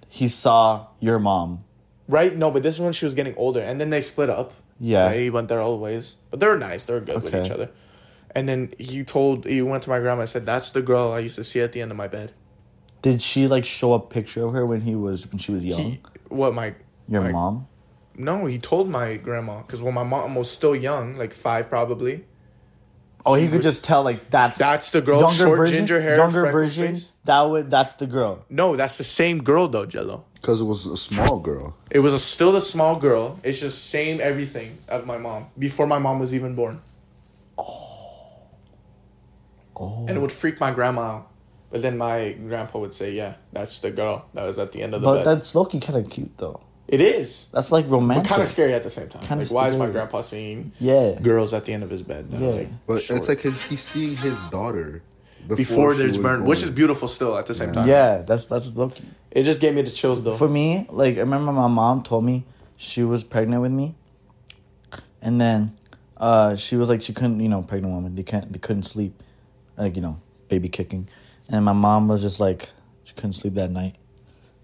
he saw your mom. Right? No, but this is when she was getting older, and then they split up. Yeah. Right? He went their old ways, but they're nice. They're good with each other. And then he told he went to my grandma and said, "That's the girl I used to see at the end of my bed." Did she like show a picture of her when he was when she was young? He, what my your my- mom? No, he told my grandma because when my mom was still young, like five probably. Oh, he he could would- just tell like that's That's the girl, short ginger hair, younger freckle version. face. That would that's the girl. No, that's the same girl though, Gelo. because it was a small girl. It was a, still a small girl. It's just same everything of my mom before my mom was even born. Oh, Oh. And it would freak my grandma out. But then my grandpa would say, "Yeah, that's the girl that was at the end of the but bed." that's looking kind of cute though. It is, That's like but romantic. kind of scary at the same time. Kinda why is my grandpa seeing Yeah. girls at the end of his bed? that Yeah. like, But short? it's like his, he's seeing his daughter before, before she there's was burn, born. which is beautiful still at the same time. Yeah, that's that's Loki. it just gave me the chills though. For me, like I remember my mom told me she was pregnant with me, and then uh, she was like she couldn't, you know, pregnant woman they can't they couldn't sleep, like you know, baby kicking, and my mom was just like she couldn't sleep that night,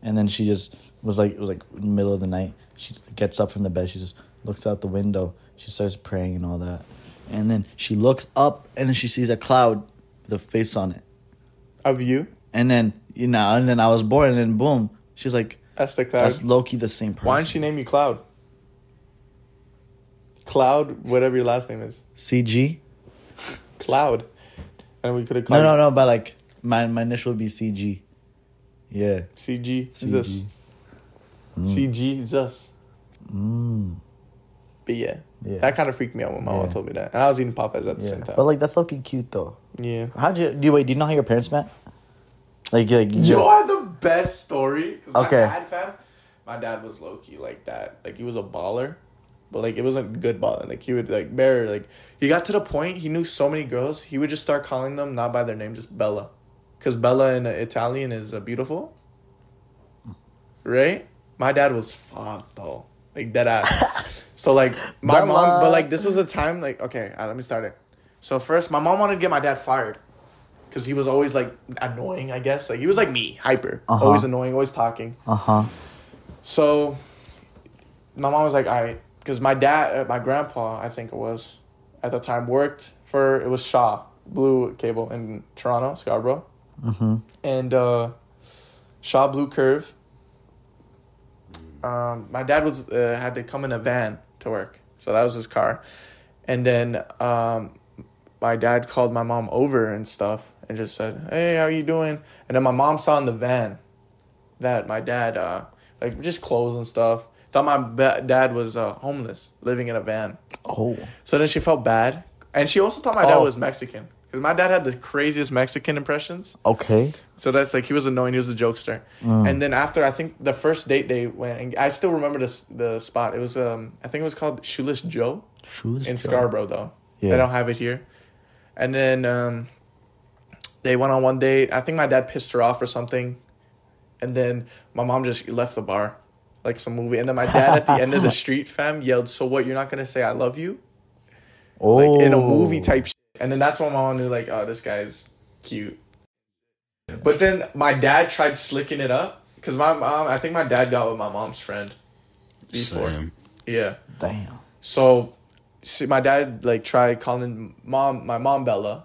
and then she just was like it was like middle of the night. She gets up from the bed. She just looks out the window. She starts praying and all that, and then she looks up and then she sees a cloud with a face on it, of you, and then you know, and then I was born, and then boom, she's like. that's the cloud. That's Loki, the same person. Why didn't she name you Cloud? Cloud, whatever your last name is, CG? Cloud, and we could have No, no, no. But like my my initial would be CG. Yeah. CG. CG. CG Jesus. Mm. But yeah, Yeah. that kind of freaked me out when my mom told me that, and I was eating Popeyes at the yeah. same time. But like that's looking cute though. yeah. How'd you do? You, wait, do you know how your parents met? Like, like you- Yo, I the best story. 'cause Okay. My dad, fam, my dad was low key like that. Like he was a baller, but like it wasn't good balling. Like he would like bear like he got to the point he knew so many girls he would just start calling them not by their name just Bella, because Bella in Italian is uh, beautiful. Right. My dad was fucked though, like dead ass. so like my mom, Bella. but like this was a time like okay, uh, let me start it. So first, my mom wanted to get my dad fired because he was always like annoying. I guess like he was like me, hyper, Uh-huh. always annoying, always talking. Uh huh. So my mom was like, "I," because my dad, uh, my grandpa, I think it was, at the time worked for it was Shaw Blue Cable in Toronto, Scarborough, Mm-hmm. and uh, Shaw Blue Curve. Um, my dad was uh, had to come in a van to work, so that was his car, and then um, my dad called my mom over and stuff and just said, "Hey, how you doing?" And then my mom saw in the van that my dad uh like just clothes and stuff. Thought my ba- dad was uh, homeless, living in a van. Oh. So then she felt bad, and she also thought my dad Oh. was Mexican because my dad had the craziest Mexican impressions. Okay. So that's like he was annoying. He was a jokester. Mm. And then after I think the first date they went, and I still remember this the spot. It was um I think it was called Shoeless Joe Shoeless in Joe. Scarborough though. Yeah. They don't have it here. And then um, they went on one date. I think my dad pissed her off or something. And then my mom just left the bar, like some movie. And then my dad at the end of the street, fam, yelled, "So what? You're not gonna say I love you?" Oh. Like in a movie type. Shit. And then that's when my mom knew, like, oh, this guy's cute. But then my dad tried slicking it up because my mom. I think my dad got with my mom's friend before. Same. Yeah. Damn. So, see, my dad like tried calling mom my mom Bella,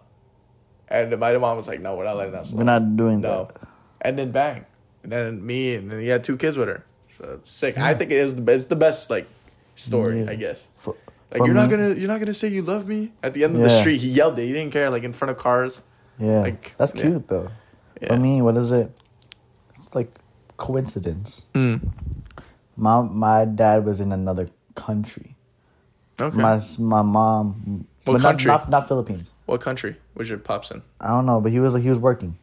And my mom was like, "No, we're not letting that slide." We're not doing No. that. And then bang, and then me, and then he had two kids with her. So it's sick. I think it is the best. It's the best like story, Yeah. I guess. For, Like you're not gonna you're not gonna say you love me at the end of the street. He yelled it. He didn't care. Like in front of cars. Yeah, like, that's yeah. cute though. Yeah. For me, what is it? It's like coincidence. Mm. My my dad was in another country. Okay. My my mom. What country? Not, not not Philippines. what country was your pops in? I don't know, but he was he was working.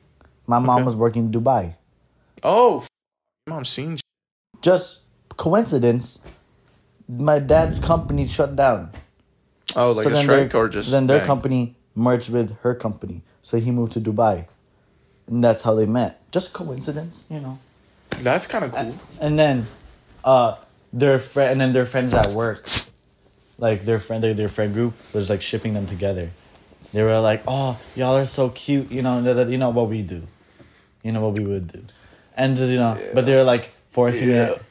My mom Okay. was working in Dubai. Oh, f- mom seen. Just coincidence. My dad's company shut down. Oh, like a then strike or just so then their bang? company merged with her company. So he moved to Dubai, and that's how they met. Just coincidence, you know. That's kind of cool. And then, uh, their friend, and then their friends at work, like their friend, their, their friend group was like shipping them together. They were like, "Oh, y'all are so cute," you know. You know what we do, you know what we would do, and you know, but they were like forcing Yeah. it.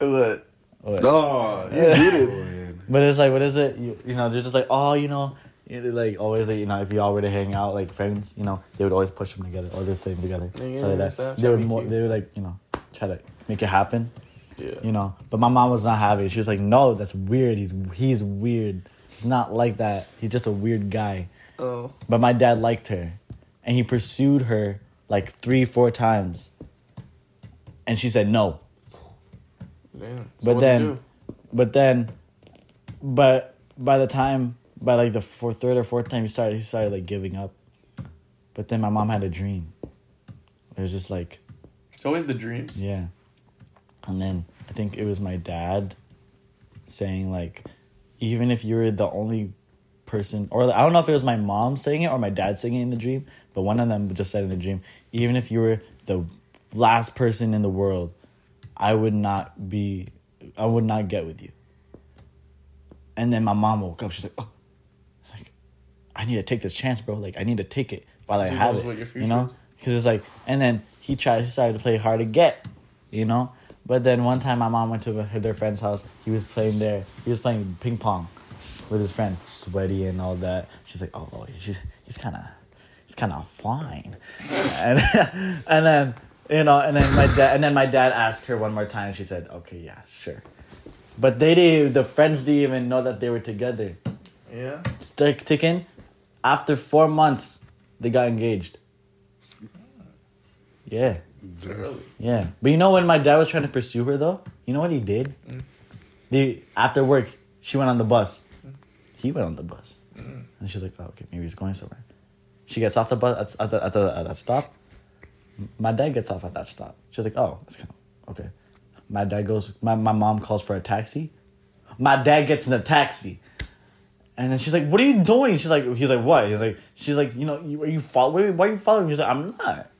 What? What? Oh, you did it. But it's like, what is it? You, you know, they're just like, oh, you know, like always, like, you know, if y'all were to hang out like friends, you know, they would always push them together or they're sitting together. Yeah, so like that. They would more, they would like, you know, try to make it happen, Yeah. you know. But my mom was not having it. She was like, no, that's weird. He's he's weird. He's not like that. He's just a weird guy. Oh. But my dad liked her, and he pursued her like three, four times, and she said no. Damn. So But then, do? but then, but by the time, by like the fourth, third or fourth time, he started, he started like giving up. But then my mom had a dream. It was just like, it's always the dreams. yeah. And then I think it was my dad saying like, even if you're the only person, or I don't know if it was my mom saying it or my dad saying it in the dream, but one of them just said in the dream, even if you were the last person in the world, I would not be, I would not get with you. And then my mom woke up. She's like, oh, It's like, I need to take this chance, bro. Like, I need to take it while I have it. what your you know? Because it's like, and then he tried, he started to play hard to get, you know? But then one time my mom went to her- their friend's house. He was playing there. He was playing ping pong with his friend, sweaty and all that. She's like, oh, he's, he's kind of, he's kind of fine. and, and then, you uh, know, and then my dad, and then my dad asked her one more time. And she said, okay, yeah, sure. But they didn't, the friends didn't even know that they were together. Yeah. Stick ticking. After four months, they got engaged. Yeah, Really? yeah. But you know when my dad was trying to pursue her though, you know what he did? Mm. The after work, she went on the bus. Mm. He went on the bus, mm. and she's like, "Oh, okay, maybe he's going somewhere." She gets off the bus at, at the at the at stop. My dad gets off at that stop. She's like, "Oh, that's kind of okay." My dad goes. My my mom calls for a taxi. My dad gets in the taxi. And then she's like, "What are you doing?" She's like, "He's like, what?" He's like, "She's like, you know, you, are you following? Why are you following?" me?" He's like, "I'm not."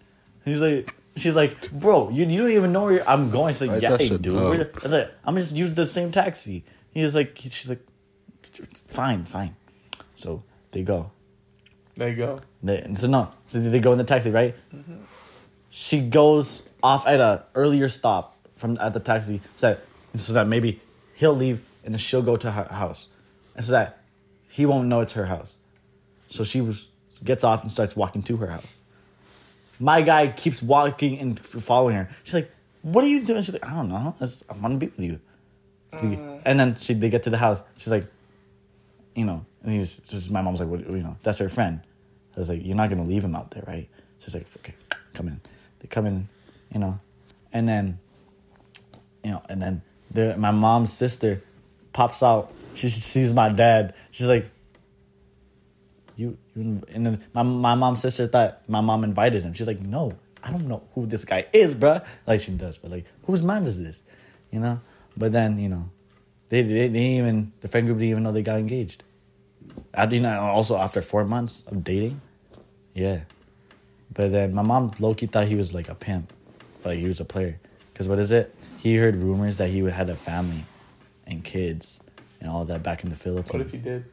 He's like, "She's like, bro, you, you don't even know where I'm going." She's like, Write "Yeah, that I shit do." down. We're- I was like, I'm just use the same taxi. He's like, she's like, "Fine, fine." So they go. They go. They, and so no, so they go in the taxi, right? Mm-hmm. She goes off at a earlier stop from at the taxi, so that so that maybe he'll leave and then she'll go to her house, and so that he won't know it's her house. So she was, gets off and starts walking to her house. My guy keeps walking and following her. She's like, "What are you doing?" She's like, "I don't know. I, just, I want to be with you." Uh. And then she they get to the house. She's like, you know, and he's just my mom's like, what, you know, that's her friend. I was like, you're not gonna leave him out there, right? So she's like, okay, come in. They come in, you know, and then, you know, and then the, my mom's sister pops out. She sees my dad. She's like, you, you and then my my mom's sister thought my mom invited him. She's like, no, I don't know who this guy is, bruh. Like she does, but like, whose man is this? You know. But then you know, they they, they didn't even the friend group didn't even know they got engaged. I you know also after four months of dating, yeah. But then my mom Loki thought he was like a pimp, like he was a player. Cause what is it? He heard rumors that he would had a family, and kids, and all that back in the Philippines. What if he did?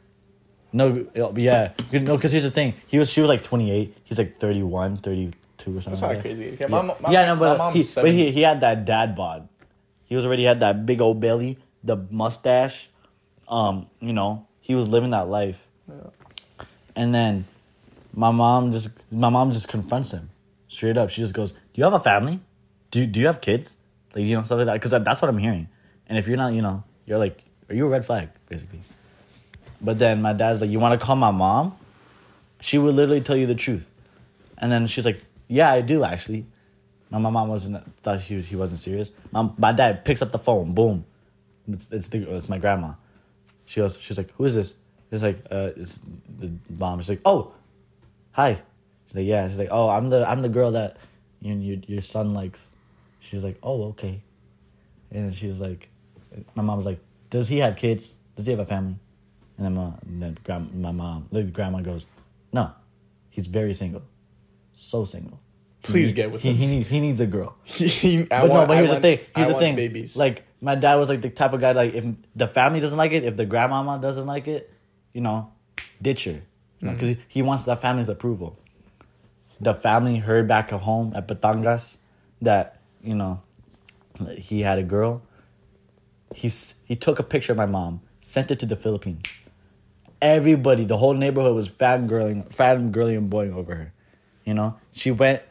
No, yeah, no. Because here's the thing: he was she was like 28, he's like 31, 32 or something. That's like not that. crazy. Yeah, Yeah, my, my, yeah, no, my but he, but he he had that dad bod. He was already had that big old belly, the mustache. Um, you know, he was living that life. Yeah. And then, my mom just my mom just confronts him straight up. She just goes, "Do you have a family? Do do you have kids? Like you know stuff like that?" Because that's what I'm hearing. And if you're not, you know, you're like, are you a red flag basically? But then my dad's like, "You want to call my mom?" She would literally tell you the truth, and then she's like, "Yeah, I do actually." My, my mom wasn't thought he was, he wasn't serious. My, my dad picks up the phone, boom, it's it's the it's my grandma. She goes, she's like, "Who is this?" It's like, uh, it's the mom. She's like, "Oh, hi." She's like, "Yeah." She's like, "Oh, I'm the I'm the girl that your your, your son likes." She's like, "Oh, okay." And she's like, my mom's like, "Does he have kids? Does he have a family?" And then my and then grand, my mom, the grandma goes, "No, he's very single, so single." Please He- get with he, him. He needs he needs a girl. I But no, want- but I here's want- the thing. I Here's the thing. Babies. Like my dad was like the type of guy like if the family doesn't like it, if the grandmama doesn't like it, you know, ditch her, because mm. he, he wants the family's approval. The family heard back at home at Batangas that you know he had a girl. He's he took a picture of my mom, sent it to the Philippines. Everybody, the whole neighborhood was fangirling, fangirling and boying over her. You know, she went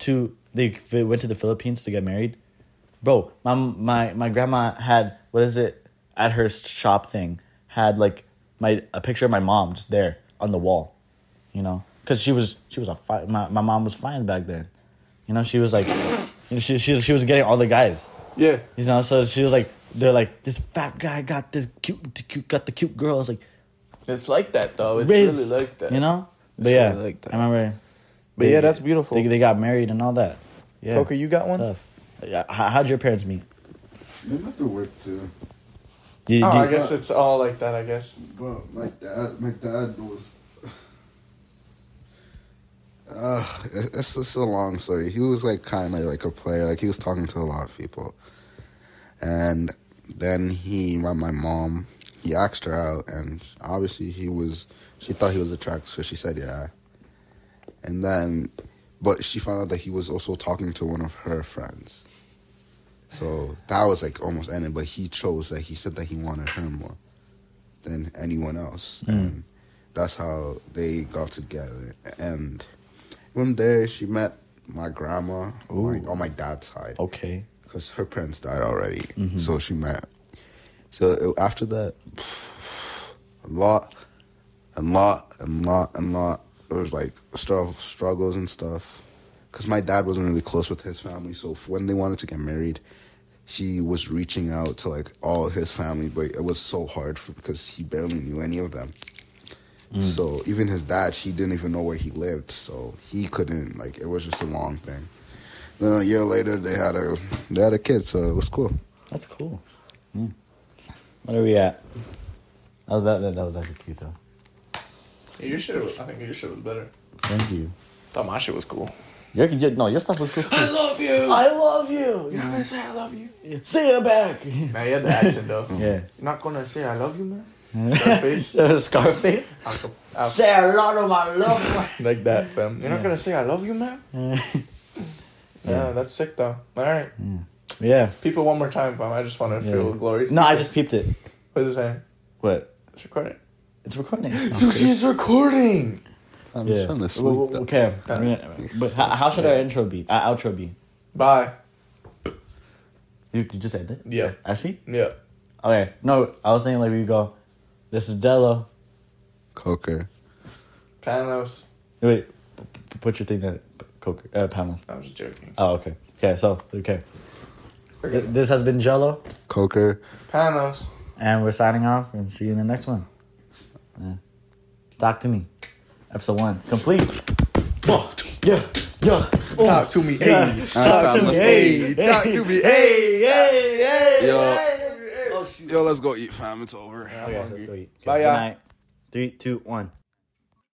to they went to the Philippines to get married. Bro, my my my grandma had what is it at her shop thing had like my a picture of my mom just there on the wall, you know, because she was she was a fi- my my mom was fine back then, you know she was like, she she she was getting all the guys, yeah. you know, so she was like they're like this fat guy got this cute, the cute got the cute girl. I was like It's like that though. It's Riz, really like that. you know. But It's yeah, really like that. I remember. But yeah, that's beautiful. They, they got married and all that. Yeah, Coker, you got one? tough. Yeah, how, how'd your parents meet? They met through work too. You- Oh, you- I guess it's all like that. I guess. Well, my dad, my dad was. Uh, it's, it's it's a long story. He was like kind of like a player. Like he was talking to a lot of people, and then he met my mom. He asked her out, and obviously he was. She thought he was attractive, so she said yeah. And then, but she found out that he was also talking to one of her friends. So that was like almost ended. But he chose that he said that he wanted her more than anyone else, mm. and that's how they got together. And from there, she met my grandma like, on my dad's side okay. because her parents died already. Mm-hmm. So she met. So it- after that, a lot, and lot, and a lot, and lot. There was like stru- struggles and stuff. Because my dad wasn't really close with his family, so when they wanted to get married, she was reaching out to like all his family, but it was so hard for, because he barely knew any of them. So even his dad, she didn't even know where he lived, so he couldn't like. It was just a long thing. Then a year later, they had a they had a kid, so it was cool. That's cool. Hmm. What are we at? That was that, that, that was actually cute though. Yeah, your shit. Was, I think your shit was better. Thank you. Thought my shit was cool. Your, your, no, your stuff was cool. Too. love you. I love you. You're not gonna say I love you. Say it back. Man, you had the accent though. yeah. You're not gonna say I love you, man. Scarface. Scarface. Alco- Al- Say a lot of my love. like that, fam. You're not gonna say I love you, man. Yeah, that's sick though. All right, yeah. people, one more time, fam. I just want to feel Yeah. glory. No, I just peeped it. What is it saying? What? It's recording. It's recording. So she's recording. I'm Yeah. trying to sleep. well, though. Okay. But how, how should our intro be? Our outro be? Bye. You, you just said it? Yeah. Actually? Yeah. Okay. No, I was thinking like we go, this is Gelo. Coker. Panos. Wait, p- p- put your thing that Coker uh, Pamela. I was joking. Oh, okay. Okay, so, okay. Th- This has been Gelo, Coker. Panos. and we're signing off and see you in the next one. Yeah. Talk to me. Episode one. Complete. Yeah, yeah. Talk oh. to me, Yeah. hey. Talk to me, hey. Talk to me, hey. hey, hey. Yo. Oh. Yo, let's go eat, fam. It's over. Okay, let's go eat. Okay, Bye, good y'all. night. Three, two, one.